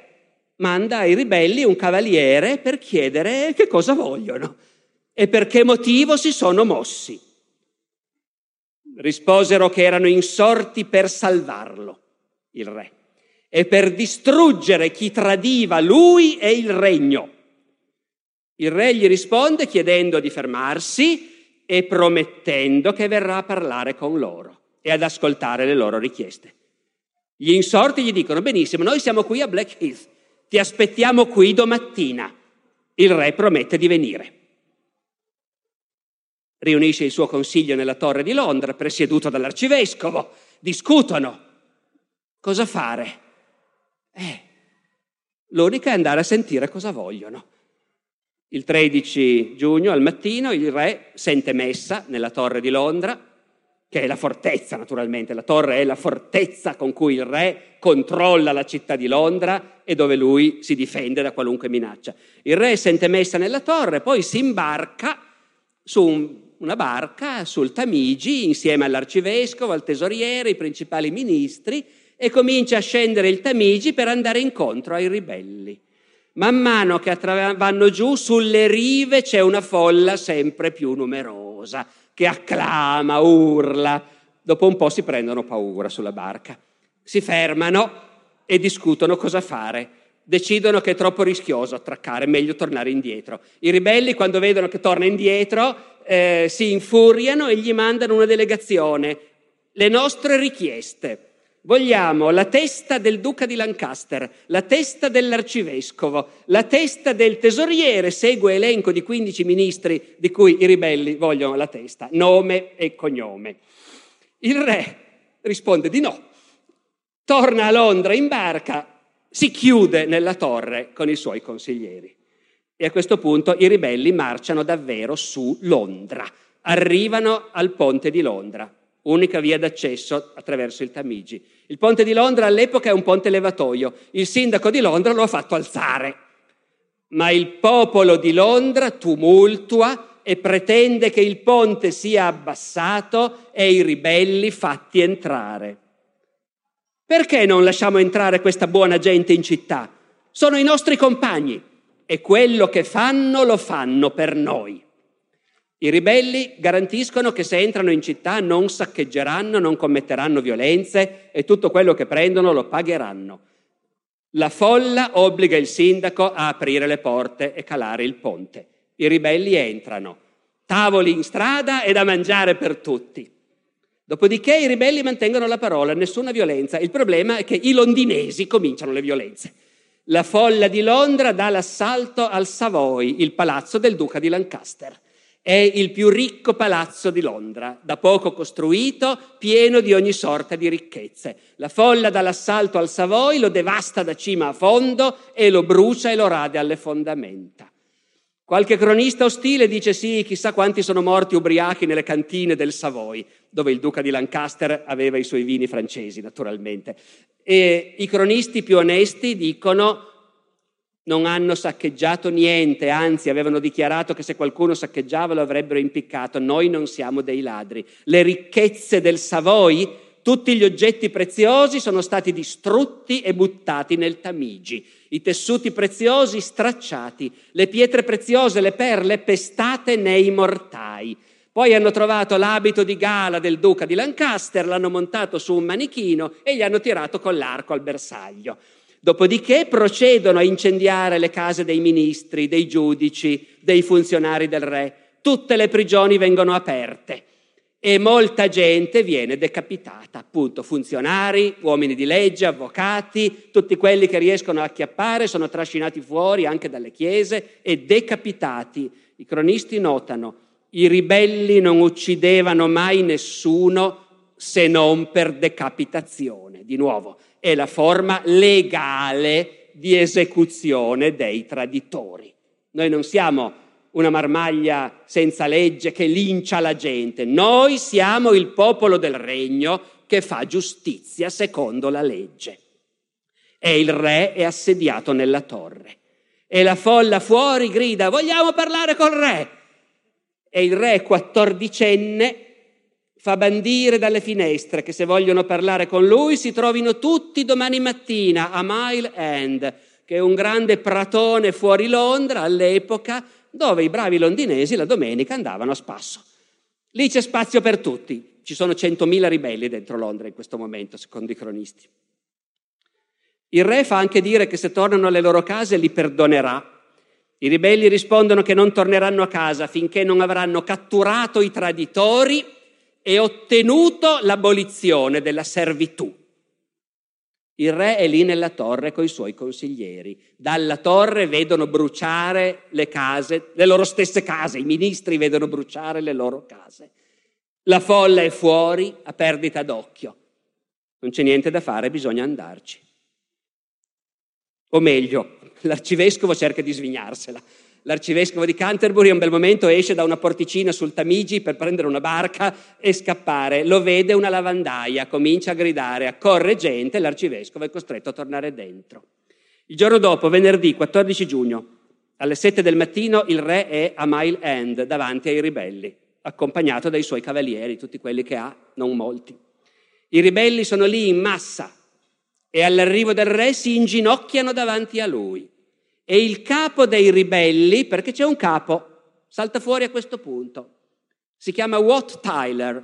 manda ai ribelli un cavaliere per chiedere che cosa vogliono e per che motivo si sono mossi. Risposero che erano insorti per salvarlo, il re e per distruggere chi tradiva lui e il regno. Il re gli risponde chiedendo di fermarsi e promettendo che verrà a parlare con loro e ad ascoltare le loro richieste. Gli insorti gli dicono, benissimo, noi siamo qui a Blackheath, ti aspettiamo qui domattina. Il re promette di venire. Riunisce il suo consiglio nella torre di Londra, presieduto dall'arcivescovo, discutono. Cosa fare? Eh, l'unica è andare a sentire cosa vogliono. Il 13 giugno al mattino il re sente messa nella torre di Londra, che è la fortezza naturalmente, la torre è la fortezza con cui il re controlla la città di Londra e dove lui si difende da qualunque minaccia. Il re sente messa nella torre, poi si imbarca su un, una barca sul Tamigi insieme all'arcivescovo, al tesoriere, ai principali ministri e comincia a scendere il Tamigi per andare incontro ai ribelli. Man mano che attra- vanno giù, sulle rive c'è una folla sempre più numerosa che acclama, urla. Dopo un po' si prendono paura sulla barca. Si fermano e discutono cosa fare. Decidono che è troppo rischioso attraccare, meglio tornare indietro. I ribelli, quando vedono che torna indietro, eh, si infuriano e gli mandano una delegazione. Le nostre richieste Vogliamo la testa del duca di Lancaster, la testa dell'arcivescovo, la testa del tesoriere, segue elenco di 15 ministri di cui i ribelli vogliono la testa, nome e cognome. Il re risponde di no, torna a Londra in barca, si chiude nella torre con i suoi consiglieri. E a questo punto i ribelli marciano davvero su Londra, arrivano al ponte di Londra unica via d'accesso attraverso il Tamigi. Il ponte di Londra all'epoca è un ponte levatoio, il sindaco di Londra lo ha fatto alzare, ma il popolo di Londra tumultua e pretende che il ponte sia abbassato e i ribelli fatti entrare. Perché non lasciamo entrare questa buona gente in città? Sono i nostri compagni e quello che fanno lo fanno per noi. I ribelli garantiscono che se entrano in città non saccheggeranno, non commetteranno violenze e tutto quello che prendono lo pagheranno. La folla obbliga il sindaco a aprire le porte e calare il ponte. I ribelli entrano, tavoli in strada e da mangiare per tutti. Dopodiché i ribelli mantengono la parola, nessuna violenza. Il problema è che i londinesi cominciano le violenze. La folla di Londra dà l'assalto al Savoy, il palazzo del duca di Lancaster. È il più ricco palazzo di Londra, da poco costruito, pieno di ogni sorta di ricchezze. La folla dall'assalto al Savoy lo devasta da cima a fondo e lo brucia e lo rade alle fondamenta. Qualche cronista ostile dice sì, chissà quanti sono morti ubriachi nelle cantine del Savoy, dove il duca di Lancaster aveva i suoi vini francesi, naturalmente. E i cronisti più onesti dicono non hanno saccheggiato niente, anzi avevano dichiarato che se qualcuno saccheggiava lo avrebbero impiccato. Noi non siamo dei ladri. Le ricchezze del Savoy, tutti gli oggetti preziosi sono stati distrutti e buttati nel Tamigi, i tessuti preziosi stracciati, le pietre preziose, le perle pestate nei mortai. Poi hanno trovato l'abito di gala del duca di Lancaster, l'hanno montato su un manichino e gli hanno tirato con l'arco al bersaglio. Dopodiché procedono a incendiare le case dei ministri, dei giudici, dei funzionari del re. Tutte le prigioni vengono aperte e molta gente viene decapitata, appunto funzionari, uomini di legge, avvocati, tutti quelli che riescono a acchiappare sono trascinati fuori anche dalle chiese e decapitati. I cronisti notano, i ribelli non uccidevano mai nessuno se non per decapitazione. Di nuovo, è la forma legale di esecuzione dei traditori. Noi non siamo una marmaglia senza legge che lincia la gente. Noi siamo il popolo del regno che fa giustizia secondo la legge. E il re è assediato nella torre. E la folla fuori grida, vogliamo parlare col re. E il re quattordicenne fa bandire dalle finestre che se vogliono parlare con lui si trovino tutti domani mattina a Mile End, che è un grande pratone fuori Londra all'epoca, dove i bravi londinesi la domenica andavano a spasso. Lì c'è spazio per tutti. Ci sono 100.000 ribelli dentro Londra in questo momento, secondo i cronisti. Il re fa anche dire che se tornano alle loro case li perdonerà. I ribelli rispondono che non torneranno a casa finché non avranno catturato i traditori e ottenuto l'abolizione della servitù. Il re è lì nella torre con i suoi consiglieri. Dalla torre vedono bruciare le case, le loro stesse case, i ministri vedono bruciare le loro case. La folla è fuori a perdita d'occhio. Non c'è niente da fare, bisogna andarci. O meglio, l'arcivescovo cerca di svignarsela l'arcivescovo di Canterbury a un bel momento esce da una porticina sul Tamigi per prendere una barca e scappare. Lo vede una lavandaia, comincia a gridare, accorre gente, l'arcivescovo è costretto a tornare dentro. Il giorno dopo, venerdì 14 giugno, alle 7 del mattino, il re è a Mile End davanti ai ribelli, accompagnato dai suoi cavalieri, tutti quelli che ha, non molti. I ribelli sono lì in massa e all'arrivo del re si inginocchiano davanti a lui. E il capo dei ribelli, perché c'è un capo, salta fuori a questo punto. Si chiama Watt Tyler.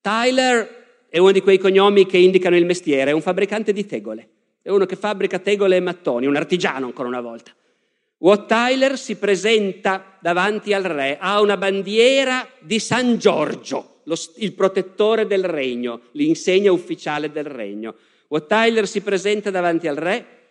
Tyler è uno di quei cognomi che indicano il mestiere, è un fabbricante di tegole. È uno che fabbrica tegole e mattoni, un artigiano ancora una volta. Watt Tyler si presenta davanti al re, ha una bandiera di San Giorgio, lo, il protettore del regno, l'insegna ufficiale del regno. Watt Tyler si presenta davanti al re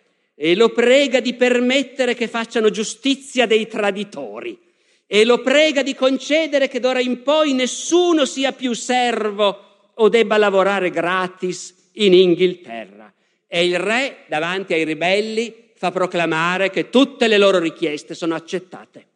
e lo prega di permettere che facciano giustizia dei traditori e lo prega di concedere che d'ora in poi nessuno sia più servo o debba lavorare gratis in Inghilterra. E il re, davanti ai ribelli, fa proclamare che tutte le loro richieste sono accettate.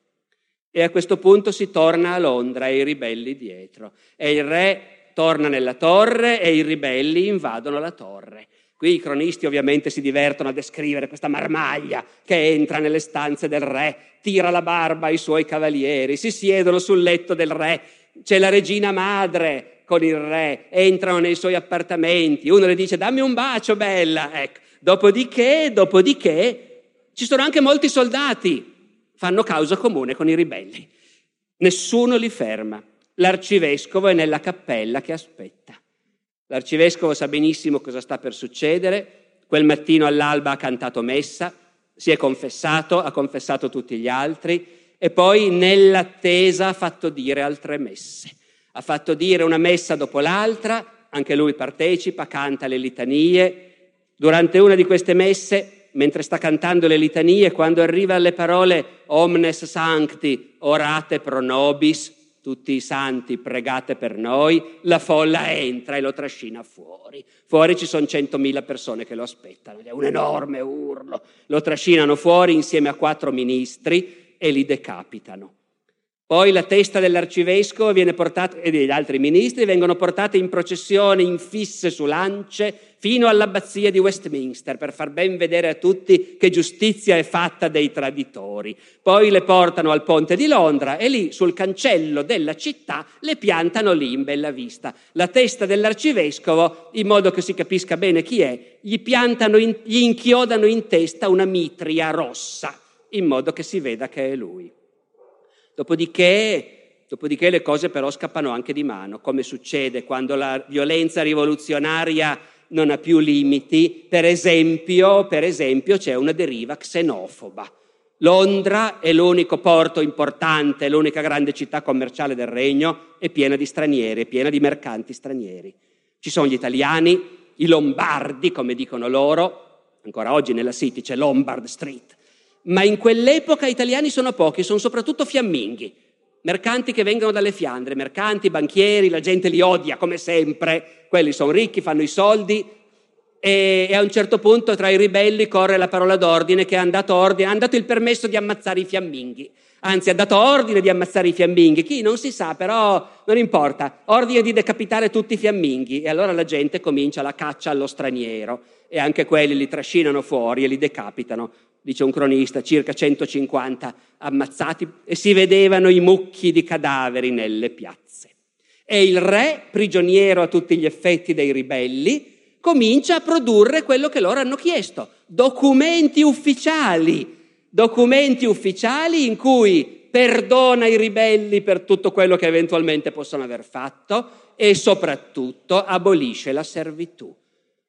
E a questo punto si torna a Londra e i ribelli dietro. E il re torna nella torre e i ribelli invadono la torre. Qui i cronisti ovviamente si divertono a descrivere questa marmaglia che entra nelle stanze del re, tira la barba ai suoi cavalieri, si siedono sul letto del re, c'è la regina madre con il re, entrano nei suoi appartamenti, uno le dice dammi un bacio bella, ecco. Dopodiché, dopodiché, ci sono anche molti soldati, fanno causa comune con i ribelli. Nessuno li ferma. L'arcivescovo è nella cappella che aspetta. L'arcivescovo sa benissimo cosa sta per succedere. Quel mattino all'alba ha cantato messa, si è confessato, ha confessato tutti gli altri e poi nell'attesa ha fatto dire altre messe. Ha fatto dire una messa dopo l'altra, anche lui partecipa, canta le litanie. Durante una di queste messe, mentre sta cantando le litanie, quando arriva alle parole Omnes Sancti, orate pro nobis, tutti i santi pregate per noi, la folla entra e lo trascina fuori. Fuori ci sono centomila persone che lo aspettano, è un enorme urlo. Lo trascinano fuori insieme a quattro ministri e li decapitano. Poi la testa dell'arcivescovo portata, e degli altri ministri vengono portate in processione, infisse su lance, fino all'abbazia di Westminster per far ben vedere a tutti che giustizia è fatta dei traditori. Poi le portano al ponte di Londra e lì sul cancello della città le piantano lì in bella vista. La testa dell'arcivescovo, in modo che si capisca bene chi è, gli, in, gli inchiodano in testa una mitria rossa, in modo che si veda che è lui. Dopodiché Dopodiché le cose però scappano anche di mano, come succede quando la violenza rivoluzionaria non ha più limiti. Per esempio, per esempio c'è una deriva xenofoba. Londra è l'unico porto importante, l'unica grande città commerciale del regno, è piena di stranieri, è piena di mercanti stranieri. Ci sono gli italiani, i lombardi, come dicono loro, ancora oggi nella City c'è Lombard Street, ma in quell'epoca italiani sono pochi, sono soprattutto fiamminghi. Mercanti che vengono dalle Fiandre, mercanti, banchieri, la gente li odia come sempre, quelli sono ricchi, fanno i soldi e, a un certo punto tra i ribelli corre la parola d'ordine che ha dato, ordine, ha dato il permesso di ammazzare i fiamminghi, anzi ha dato ordine di ammazzare i fiamminghi, chi? Non si sa però non importa, ordine di decapitare tutti i fiamminghi. E allora la gente comincia la caccia allo straniero. E anche quelli li trascinano fuori e li decapitano dice un cronista, circa 150 ammazzati e si vedevano i mucchi di cadaveri nelle piazze. E il re, prigioniero a tutti gli effetti dei ribelli, comincia a produrre quello che loro hanno chiesto, documenti ufficiali, documenti ufficiali in cui perdona i ribelli per tutto quello che eventualmente possono aver fatto e soprattutto abolisce la servitù.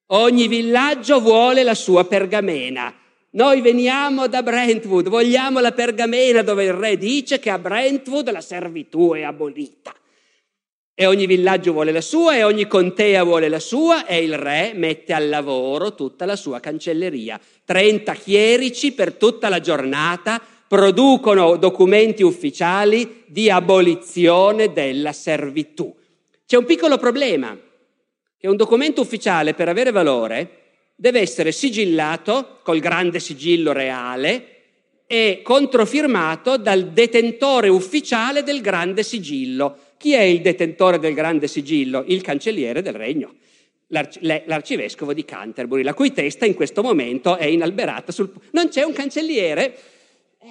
Ogni villaggio vuole la sua pergamena noi veniamo da Brentwood, vogliamo la pergamena dove il re dice che a Brentwood la servitù è abolita. E ogni villaggio vuole la sua e ogni contea vuole la sua e il re mette al lavoro tutta la sua cancelleria. Trenta chierici per tutta la giornata producono documenti ufficiali di abolizione della servitù. C'è un piccolo problema, che un documento ufficiale per avere valore deve essere sigillato col grande sigillo reale e controfirmato dal detentore ufficiale del grande sigillo. Chi è il detentore del grande sigillo? Il cancelliere del regno, l'arcivescovo di Canterbury, la cui testa in questo momento è inalberata sul... Non c'è un cancelliere, eh,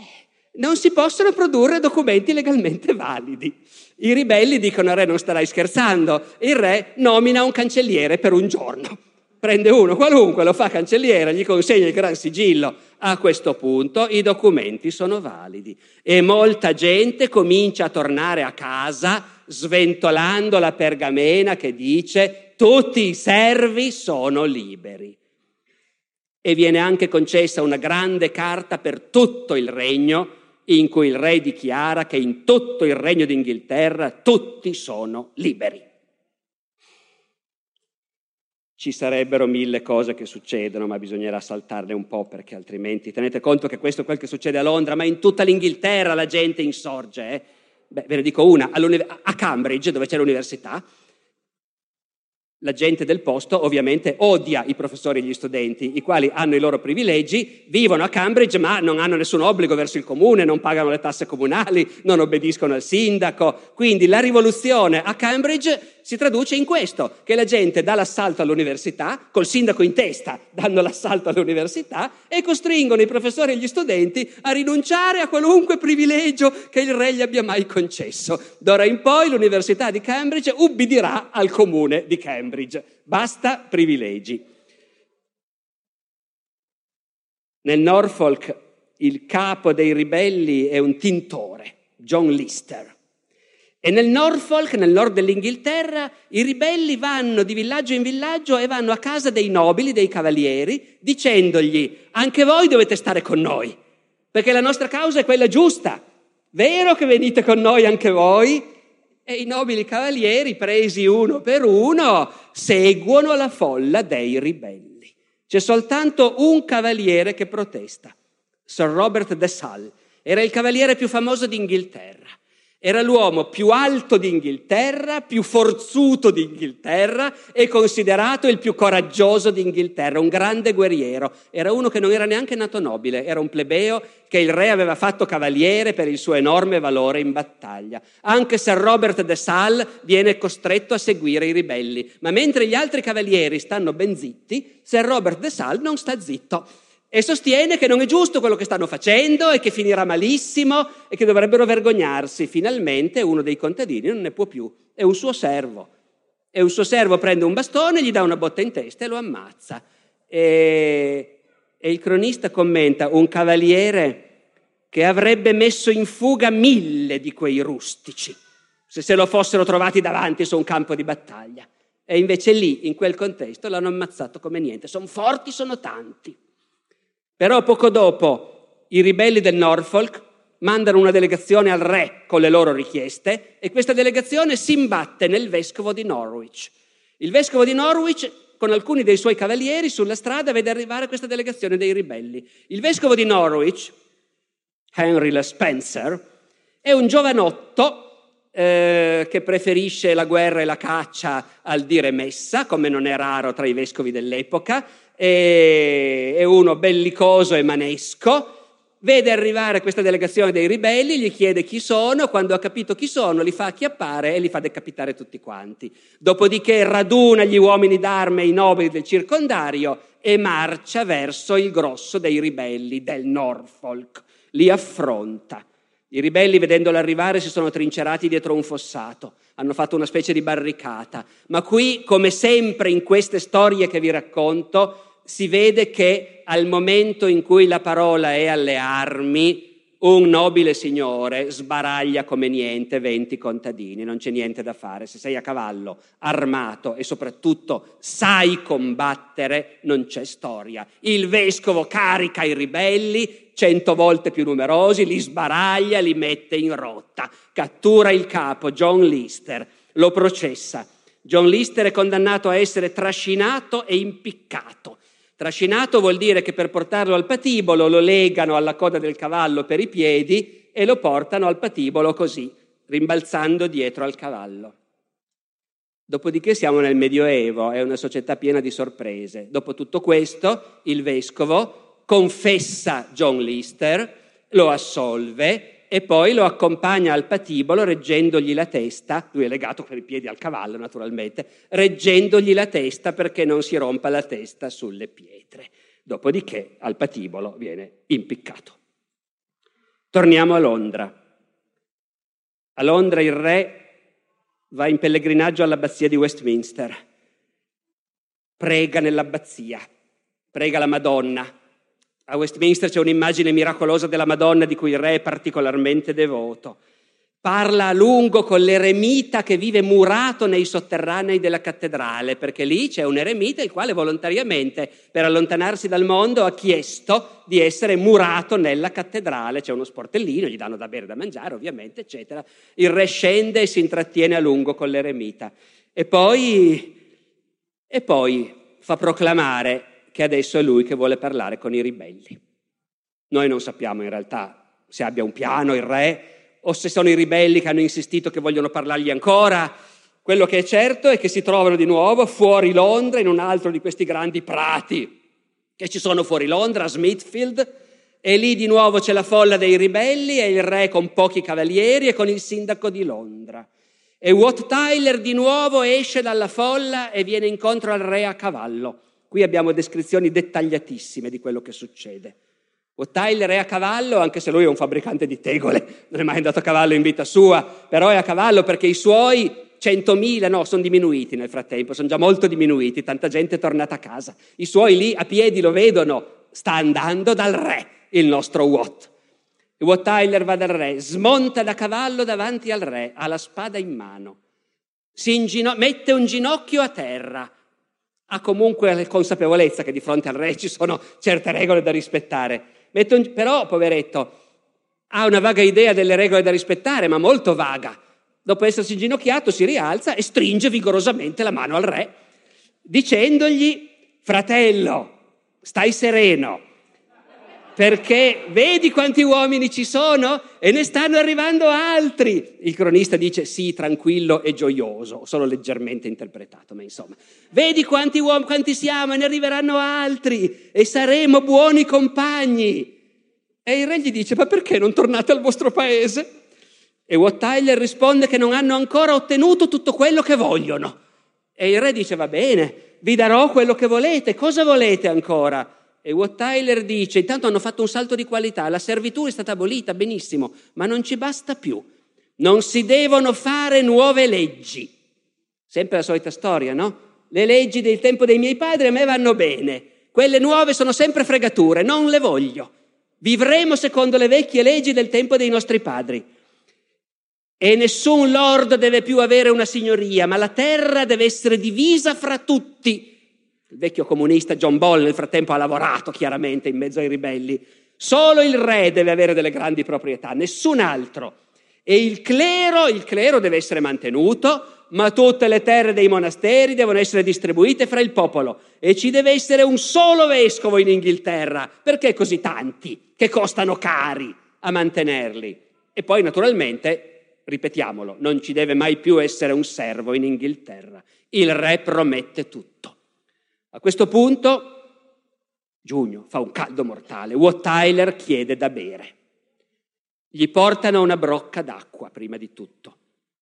non si possono produrre documenti legalmente validi. I ribelli dicono re non starai scherzando, il re nomina un cancelliere per un giorno prende uno qualunque, lo fa cancelliere, gli consegna il gran sigillo. A questo punto i documenti sono validi e molta gente comincia a tornare a casa sventolando la pergamena che dice tutti i servi sono liberi. E viene anche concessa una grande carta per tutto il regno in cui il re dichiara che in tutto il regno d'Inghilterra tutti sono liberi ci sarebbero mille cose che succedono, ma bisognerà saltarle un po' perché altrimenti tenete conto che questo è quel che succede a Londra, ma in tutta l'Inghilterra la gente insorge. Eh? Beh, ve ne dico una, a Cambridge, dove c'è l'università, la gente del posto ovviamente odia i professori e gli studenti, i quali hanno i loro privilegi, vivono a Cambridge ma non hanno nessun obbligo verso il comune, non pagano le tasse comunali, non obbediscono al sindaco. Quindi la rivoluzione a Cambridge si traduce in questo, che la gente dà l'assalto all'università, col sindaco in testa danno l'assalto all'università e costringono i professori e gli studenti a rinunciare a qualunque privilegio che il re gli abbia mai concesso. D'ora in poi l'università di Cambridge ubbidirà al comune di Cambridge. Basta privilegi. Nel Norfolk il capo dei ribelli è un tintore, John Lister. E nel Norfolk, nel nord dell'Inghilterra, i ribelli vanno di villaggio in villaggio e vanno a casa dei nobili, dei cavalieri, dicendogli anche voi dovete stare con noi, perché la nostra causa è quella giusta. Vero che venite con noi anche voi? E i nobili cavalieri, presi uno per uno, seguono la folla dei ribelli. C'è soltanto un cavaliere che protesta, Sir Robert de Sal, era il cavaliere più famoso d'Inghilterra. Era l'uomo più alto d'Inghilterra, più forzuto d'Inghilterra e considerato il più coraggioso d'Inghilterra, un grande guerriero. Era uno che non era neanche nato nobile, era un plebeo che il re aveva fatto cavaliere per il suo enorme valore in battaglia. Anche Sir Robert de Sal viene costretto a seguire i ribelli, ma mentre gli altri cavalieri stanno ben zitti, Sir Robert de Sal non sta zitto e sostiene che non è giusto quello che stanno facendo e che finirà malissimo e che dovrebbero vergognarsi. Finalmente uno dei contadini non ne può più, è un suo servo. E un suo servo prende un bastone, gli dà una botta in testa e lo ammazza. E, e il cronista commenta un cavaliere che avrebbe messo in fuga mille di quei rustici. se se lo fossero trovati davanti su un campo di battaglia. E invece lì, in quel contesto, l'hanno ammazzato come niente. Sono forti, sono tanti. Però poco dopo i ribelli del Norfolk mandano una delegazione al re con le loro richieste e questa delegazione si imbatte nel vescovo di Norwich. Il vescovo di Norwich con alcuni dei suoi cavalieri sulla strada vede arrivare questa delegazione dei ribelli. Il vescovo di Norwich, Henry Le Spencer, è un giovanotto eh, che preferisce la guerra e la caccia al dire messa, come non è raro tra i vescovi dell'epoca, è uno bellicoso e manesco, vede arrivare questa delegazione dei ribelli, gli chiede chi sono, quando ha capito chi sono li fa acchiappare e li fa decapitare tutti quanti. Dopodiché raduna gli uomini d'arme e i nobili del circondario e marcia verso il grosso dei ribelli del Norfolk, li affronta. I ribelli, vedendolo arrivare, si sono trincerati dietro un fossato, hanno fatto una specie di barricata, ma qui, come sempre in queste storie che vi racconto, si vede che al momento in cui la parola è alle armi, un nobile signore sbaraglia come niente 20 contadini, non c'è niente da fare. Se sei a cavallo, armato e soprattutto sai combattere, non c'è storia. Il vescovo carica i ribelli, cento volte più numerosi, li sbaraglia, li mette in rotta, cattura il capo, John Lister, lo processa. John Lister è condannato a essere trascinato e impiccato Trascinato vuol dire che per portarlo al patibolo lo legano alla coda del cavallo per i piedi e lo portano al patibolo così, rimbalzando dietro al cavallo. Dopodiché siamo nel Medioevo, è una società piena di sorprese. Dopo tutto questo, il vescovo confessa John Lister, lo assolve e poi lo accompagna al patibolo reggendogli la testa, lui è legato per i piedi al cavallo naturalmente, reggendogli la testa perché non si rompa la testa sulle pietre. Dopodiché al patibolo viene impiccato. Torniamo a Londra. A Londra il re va in pellegrinaggio all'abbazia di Westminster, prega nell'abbazia, prega la Madonna, a Westminster c'è un'immagine miracolosa della Madonna di cui il re è particolarmente devoto. Parla a lungo con l'eremita che vive murato nei sotterranei della cattedrale, perché lì c'è un eremita il quale volontariamente, per allontanarsi dal mondo, ha chiesto di essere murato nella cattedrale. C'è uno sportellino, gli danno da bere da mangiare, ovviamente, eccetera. Il re scende e si intrattiene a lungo con l'eremita. E poi, e poi fa proclamare che adesso è lui che vuole parlare con i ribelli. Noi non sappiamo in realtà se abbia un piano il re o se sono i ribelli che hanno insistito che vogliono parlargli ancora. Quello che è certo è che si trovano di nuovo fuori Londra, in un altro di questi grandi prati che ci sono fuori Londra, a Smithfield, e lì di nuovo c'è la folla dei ribelli e il re con pochi cavalieri e con il sindaco di Londra. E Wat Tyler di nuovo esce dalla folla e viene incontro al re a cavallo. Qui abbiamo descrizioni dettagliatissime di quello che succede. O Tyler è a cavallo, anche se lui è un fabbricante di tegole, non è mai andato a cavallo in vita sua, però è a cavallo perché i suoi 100.000, no, sono diminuiti nel frattempo, sono già molto diminuiti, tanta gente è tornata a casa. I suoi lì a piedi lo vedono, sta andando dal re, il nostro Watt. Watt Tyler va dal re, smonta da cavallo davanti al re, ha la spada in mano, ingino- mette un ginocchio a terra, ha comunque la consapevolezza che di fronte al re ci sono certe regole da rispettare. Un, però, poveretto, ha una vaga idea delle regole da rispettare, ma molto vaga. Dopo essersi inginocchiato si rialza e stringe vigorosamente la mano al re, dicendogli, fratello, stai sereno, perché vedi quanti uomini ci sono e ne stanno arrivando altri. Il cronista dice sì, tranquillo e gioioso, solo leggermente interpretato, ma insomma, vedi quanti uomini, quanti siamo e ne arriveranno altri e saremo buoni compagni. E il re gli dice, ma perché non tornate al vostro paese? E Wat Tyler risponde che non hanno ancora ottenuto tutto quello che vogliono. E il re dice, va bene, vi darò quello che volete, cosa volete ancora? E Watt Tyler dice, intanto hanno fatto un salto di qualità, la servitù è stata abolita, benissimo, ma non ci basta più. Non si devono fare nuove leggi. Sempre la solita storia, no? Le leggi del tempo dei miei padri a me vanno bene, quelle nuove sono sempre fregature, non le voglio. Vivremo secondo le vecchie leggi del tempo dei nostri padri. E nessun lord deve più avere una signoria, ma la terra deve essere divisa fra tutti. Il vecchio comunista John Ball nel frattempo ha lavorato chiaramente in mezzo ai ribelli. Solo il re deve avere delle grandi proprietà, nessun altro. E il clero, il clero deve essere mantenuto, ma tutte le terre dei monasteri devono essere distribuite fra il popolo e ci deve essere un solo vescovo in Inghilterra. Perché così tanti che costano cari a mantenerli? E poi naturalmente, ripetiamolo, non ci deve mai più essere un servo in Inghilterra. Il re promette tutto. A questo punto, giugno, fa un caldo mortale, Wat Tyler chiede da bere. Gli portano una brocca d'acqua prima di tutto.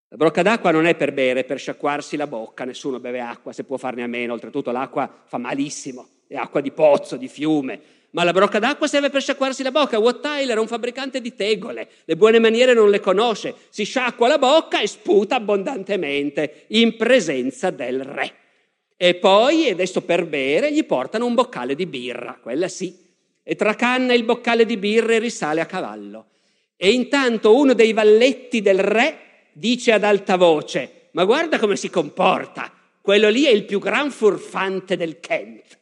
La brocca d'acqua non è per bere, è per sciacquarsi la bocca, nessuno beve acqua se può farne a meno, oltretutto l'acqua fa malissimo, è acqua di pozzo, di fiume, ma la brocca d'acqua serve per sciacquarsi la bocca. Watt Tyler è un fabbricante di tegole, le buone maniere non le conosce, si sciacqua la bocca e sputa abbondantemente in presenza del re. E poi, adesso per bere, gli portano un boccale di birra, quella sì, e tracanna il boccale di birra e risale a cavallo. E intanto uno dei valletti del re dice ad alta voce, ma guarda come si comporta, quello lì è il più gran furfante del Kent.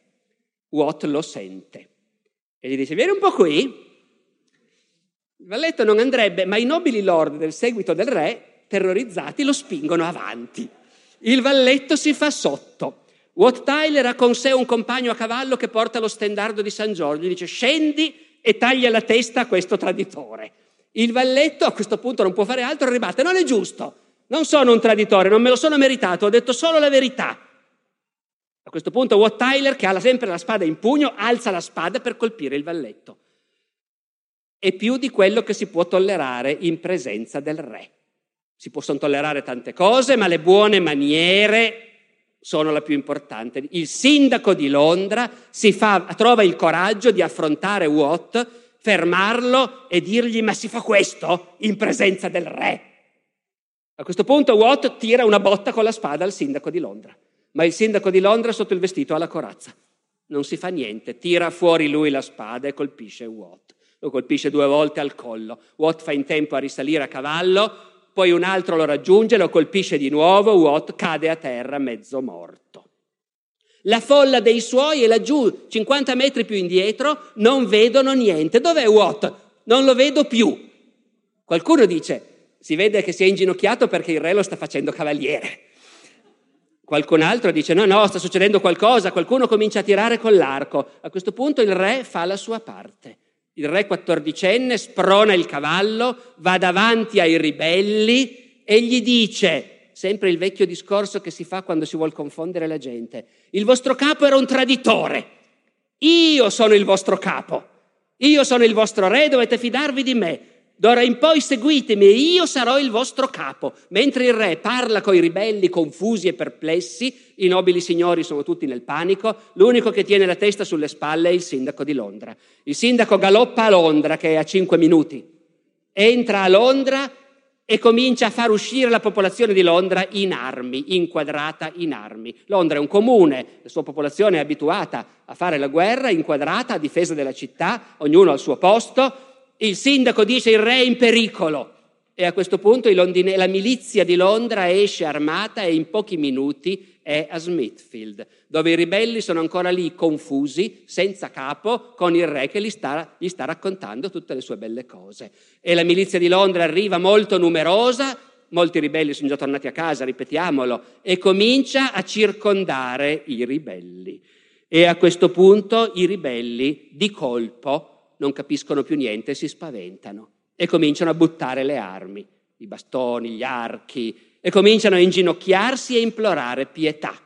Watt lo sente e gli dice, vieni un po' qui. Il valletto non andrebbe, ma i nobili lord del seguito del re, terrorizzati, lo spingono avanti. Il valletto si fa sotto. Watt Tyler ha con sé un compagno a cavallo che porta lo stendardo di San Giorgio, gli dice scendi e taglia la testa a questo traditore. Il valletto a questo punto non può fare altro, ribatte, non è giusto, non sono un traditore, non me lo sono meritato, ho detto solo la verità. A questo punto Watt Tyler, che ha sempre la spada in pugno, alza la spada per colpire il valletto. È più di quello che si può tollerare in presenza del re. Si possono tollerare tante cose, ma le buone maniere sono la più importante. Il sindaco di Londra fa, trova il coraggio di affrontare Watt fermarlo e dirgli ma si fa questo in presenza del re. A questo punto Watt tira una botta con la spada al sindaco di Londra, ma il sindaco di Londra sotto il vestito ha la corazza. Non si fa niente, tira fuori lui la spada e colpisce Watt. Lo colpisce due volte al collo. Watt fa in tempo a risalire a cavallo, poi un altro lo raggiunge, lo colpisce di nuovo, Watt cade a terra mezzo morto. La folla dei suoi è laggiù, 50 metri più indietro, non vedono niente. Dov'è Watt? Non lo vedo più. Qualcuno dice, si vede che si è inginocchiato perché il re lo sta facendo cavaliere. Qualcun altro dice, no, no, sta succedendo qualcosa, qualcuno comincia a tirare con l'arco. A questo punto il re fa la sua parte. Il re quattordicenne sprona il cavallo, va davanti ai ribelli e gli dice, sempre il vecchio discorso che si fa quando si vuole confondere la gente. Il vostro capo era un traditore. Io sono il vostro capo. Io sono il vostro re, dovete fidarvi di me. D'ora in poi seguitemi e io sarò il vostro capo. Mentre il re parla coi ribelli confusi e perplessi, i nobili signori sono tutti nel panico, l'unico che tiene la testa sulle spalle è il sindaco di Londra. Il sindaco galoppa a Londra, che è a cinque minuti. Entra a Londra e comincia a far uscire la popolazione di Londra in armi, inquadrata in armi. Londra è un comune, la sua popolazione è abituata a fare la guerra, inquadrata a difesa della città, ognuno al suo posto. Il sindaco dice il re è in pericolo e a questo punto londine- la milizia di Londra esce armata e in pochi minuti è a Smithfield, dove i ribelli sono ancora lì confusi, senza capo, con il re che gli sta, gli sta raccontando tutte le sue belle cose. E la milizia di Londra arriva molto numerosa, molti ribelli sono già tornati a casa, ripetiamolo, e comincia a circondare i ribelli. E a questo punto i ribelli di colpo non capiscono più niente e si spaventano e cominciano a buttare le armi, i bastoni, gli archi, e cominciano a inginocchiarsi e implorare pietà.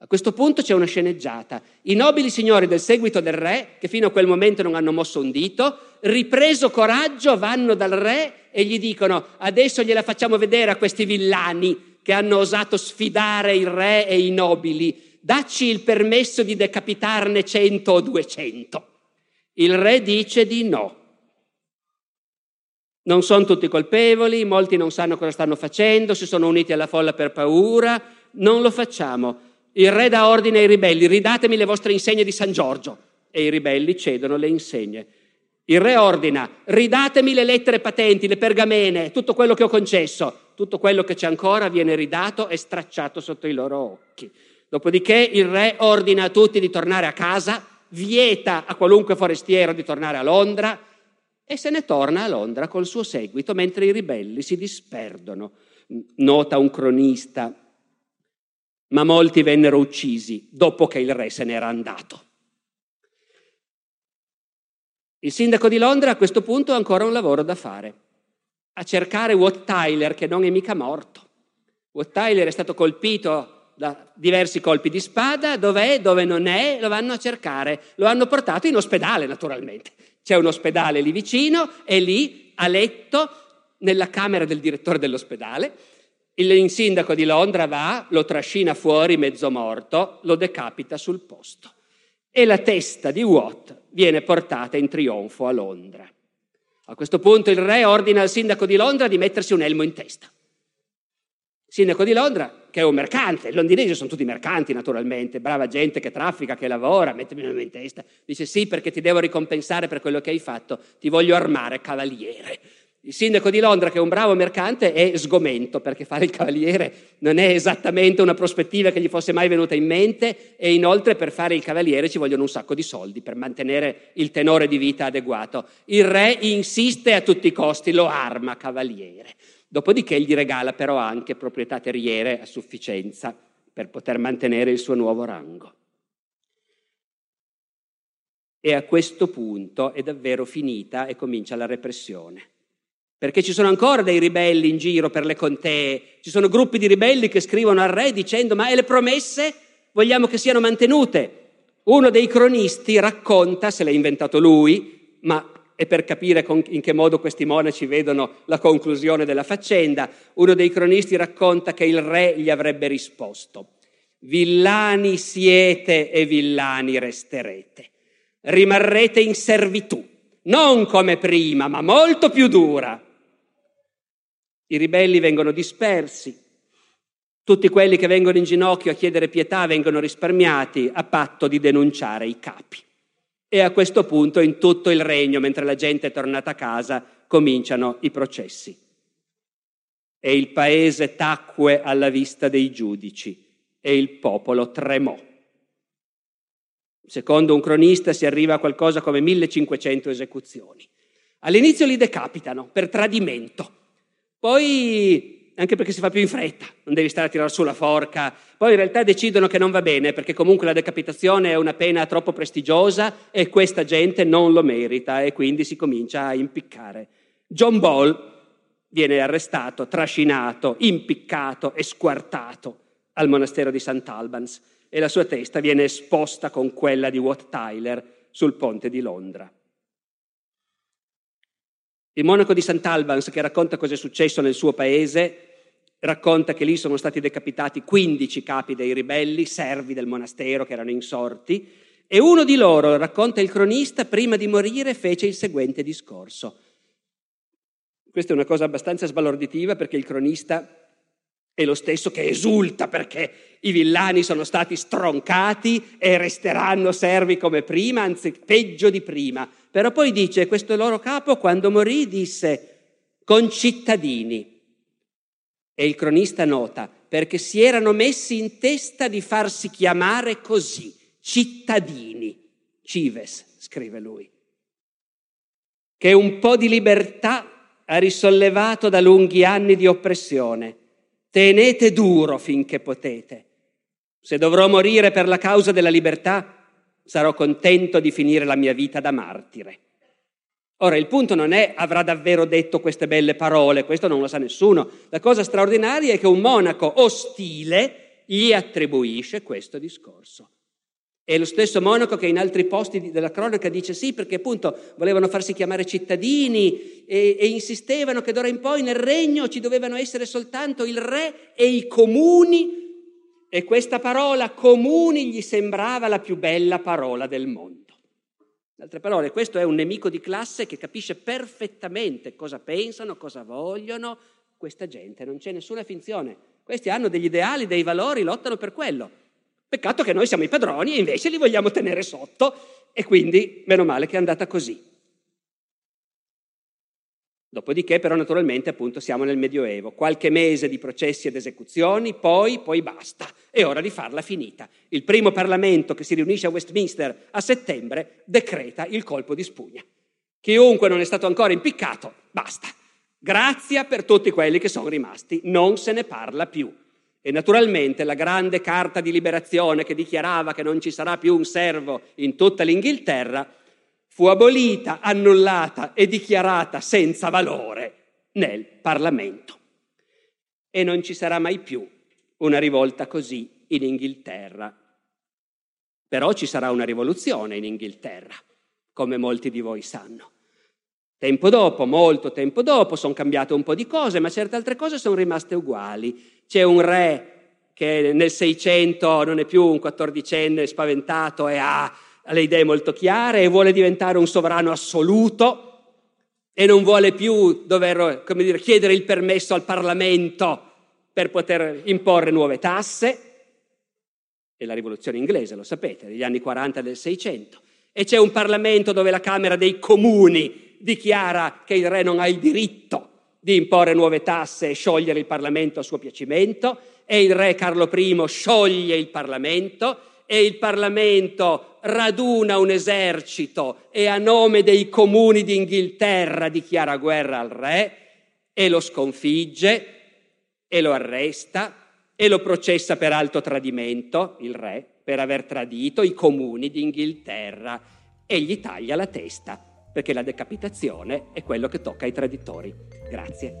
A questo punto c'è una sceneggiata. I nobili signori del seguito del re, che fino a quel momento non hanno mosso un dito, ripreso coraggio, vanno dal re e gli dicono adesso gliela facciamo vedere a questi villani che hanno osato sfidare il re e i nobili. Dacci il permesso di decapitarne cento o duecento. Il re dice di no. Non sono tutti colpevoli, molti non sanno cosa stanno facendo, si sono uniti alla folla per paura, non lo facciamo. Il re dà ordine ai ribelli, ridatemi le vostre insegne di San Giorgio. E i ribelli cedono le insegne. Il re ordina, ridatemi le lettere patenti, le pergamene, tutto quello che ho concesso. Tutto quello che c'è ancora viene ridato e stracciato sotto i loro occhi. Dopodiché il re ordina a tutti di tornare a casa, vieta a qualunque forestiero di tornare a Londra e se ne torna a Londra col suo seguito mentre i ribelli si disperdono. Nota un cronista, ma molti vennero uccisi dopo che il re se n'era andato. Il sindaco di Londra a questo punto ha ancora un lavoro da fare, a cercare Watt Tyler che non è mica morto. Watt Tyler è stato colpito da diversi colpi di spada, dov'è, dove non è, lo vanno a cercare. Lo hanno portato in ospedale naturalmente. C'è un ospedale lì vicino e lì a letto nella camera del direttore dell'ospedale. Il sindaco di Londra va, lo trascina fuori mezzo morto, lo decapita sul posto e la testa di Watt viene portata in trionfo a Londra. A questo punto il re ordina al sindaco di Londra di mettersi un elmo in testa. Il sindaco di Londra, che è un mercante, i londinesi sono tutti mercanti naturalmente, brava gente che traffica, che lavora, mettimi in testa, dice sì perché ti devo ricompensare per quello che hai fatto, ti voglio armare cavaliere. Il sindaco di Londra, che è un bravo mercante, è sgomento perché fare il cavaliere non è esattamente una prospettiva che gli fosse mai venuta in mente e inoltre per fare il cavaliere ci vogliono un sacco di soldi per mantenere il tenore di vita adeguato. Il re insiste a tutti i costi, lo arma cavaliere. Dopodiché gli regala però anche proprietà terriere a sufficienza per poter mantenere il suo nuovo rango. E a questo punto è davvero finita e comincia la repressione perché ci sono ancora dei ribelli in giro per le contee, ci sono gruppi di ribelli che scrivono al re dicendo ma e le promesse vogliamo che siano mantenute. Uno dei cronisti racconta, se l'ha inventato lui, ma è per capire in che modo questi monaci vedono la conclusione della faccenda, uno dei cronisti racconta che il re gli avrebbe risposto, villani siete e villani resterete, rimarrete in servitù, non come prima, ma molto più dura. I ribelli vengono dispersi, tutti quelli che vengono in ginocchio a chiedere pietà vengono risparmiati a patto di denunciare i capi. E a questo punto in tutto il regno, mentre la gente è tornata a casa, cominciano i processi. E il paese tacque alla vista dei giudici e il popolo tremò. Secondo un cronista si arriva a qualcosa come 1500 esecuzioni. All'inizio li decapitano per tradimento poi, anche perché si fa più in fretta, non devi stare a tirare su la forca. Poi in realtà decidono che non va bene, perché comunque la decapitazione è una pena troppo prestigiosa e questa gente non lo merita e quindi si comincia a impiccare. John Ball viene arrestato, trascinato, impiccato e squartato al monastero di Sant'Albans e la sua testa viene esposta con quella di Watt Tyler sul ponte di Londra. Il monaco di Sant'Albans, che racconta cosa è successo nel suo paese, racconta che lì sono stati decapitati 15 capi dei ribelli, servi del monastero che erano insorti, e uno di loro, racconta il cronista, prima di morire fece il seguente discorso. Questa è una cosa abbastanza sbalorditiva perché il cronista è lo stesso che esulta perché i villani sono stati stroncati e resteranno servi come prima, anzi peggio di prima. Però poi dice, questo loro capo quando morì disse, concittadini. E il cronista nota, perché si erano messi in testa di farsi chiamare così, cittadini. Cives, scrive lui. Che un po' di libertà ha risollevato da lunghi anni di oppressione tenete duro finché potete. Se dovrò morire per la causa della libertà, sarò contento di finire la mia vita da martire. Ora, il punto non è avrà davvero detto queste belle parole, questo non lo sa nessuno. La cosa straordinaria è che un monaco ostile gli attribuisce questo discorso. È lo stesso monaco che in altri posti della cronaca dice sì, perché appunto volevano farsi chiamare cittadini e, e, insistevano che d'ora in poi nel regno ci dovevano essere soltanto il re e i comuni e questa parola comuni gli sembrava la più bella parola del mondo. In altre parole, questo è un nemico di classe che capisce perfettamente cosa pensano, cosa vogliono questa gente, non c'è nessuna finzione. Questi hanno degli ideali, dei valori, lottano per quello. Peccato che noi siamo i padroni e invece li vogliamo tenere sotto e quindi meno male che è andata così. Dopodiché però naturalmente appunto siamo nel Medioevo, qualche mese di processi ed esecuzioni, poi, poi basta, è ora di farla finita. Il primo Parlamento che si riunisce a Westminster a settembre decreta il colpo di spugna. Chiunque non è stato ancora impiccato, basta. Grazia per tutti quelli che sono rimasti, non se ne parla più. E naturalmente la grande carta di liberazione che dichiarava che non ci sarà più un servo in tutta l'Inghilterra fu abolita, annullata e dichiarata senza valore nel Parlamento. E non ci sarà mai più una rivolta così in Inghilterra. Però ci sarà una rivoluzione in Inghilterra, come molti di voi sanno. Tempo dopo, molto tempo dopo, sono cambiate un po' di cose, ma certe altre cose sono rimaste uguali. C'è un re che nel 600 non è più un quattordicenne spaventato e ha ha le idee molto chiare e vuole diventare un sovrano assoluto e non vuole più dover dire, chiedere il permesso al Parlamento per poter imporre nuove tasse. È la rivoluzione inglese, lo sapete, degli anni 40 del 600. E c'è un Parlamento dove la Camera dei Comuni dichiara che il re non ha il diritto di imporre nuove tasse e sciogliere il Parlamento a suo piacimento, e il re Carlo I scioglie il Parlamento e il Parlamento raduna un esercito e a nome dei comuni d'Inghilterra dichiara guerra al re e lo sconfigge e lo arresta e lo processa per alto tradimento, il re, per aver tradito i comuni d'Inghilterra e gli taglia la testa, perché la decapitazione è quello che tocca ai traditori. Grazie.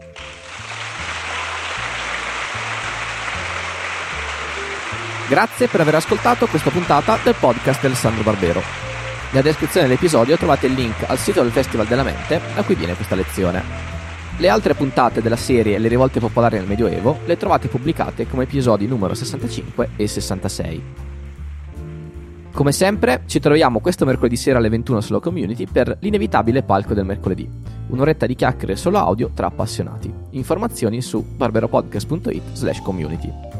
Grazie per aver ascoltato questa puntata del podcast di Alessandro Barbero. Nella descrizione dell'episodio trovate il link al sito del Festival della Mente a cui viene questa lezione. Le altre puntate della serie Le rivolte popolari nel Medioevo le trovate pubblicate come episodi numero 65 e 66. Come sempre, ci troviamo questo mercoledì sera alle 21 sulla community per l'inevitabile palco del mercoledì. Un'oretta di chiacchiere solo audio tra appassionati. Informazioni su barberopodcast.it slash community.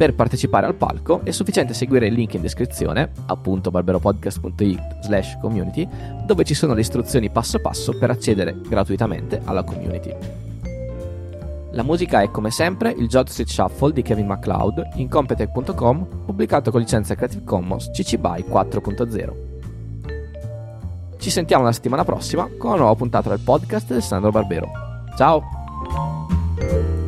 Per partecipare al palco è sufficiente seguire il link in descrizione, appunto barberopodcast.it slash community, dove ci sono le istruzioni passo passo per accedere gratuitamente alla community. La musica è come sempre il Jot Street Shuffle di Kevin MacLeod in Competech.com, pubblicato con licenza Creative Commons CC BY 4.0. Ci sentiamo la settimana prossima con una nuova puntata del podcast del Sandro Barbero. Ciao!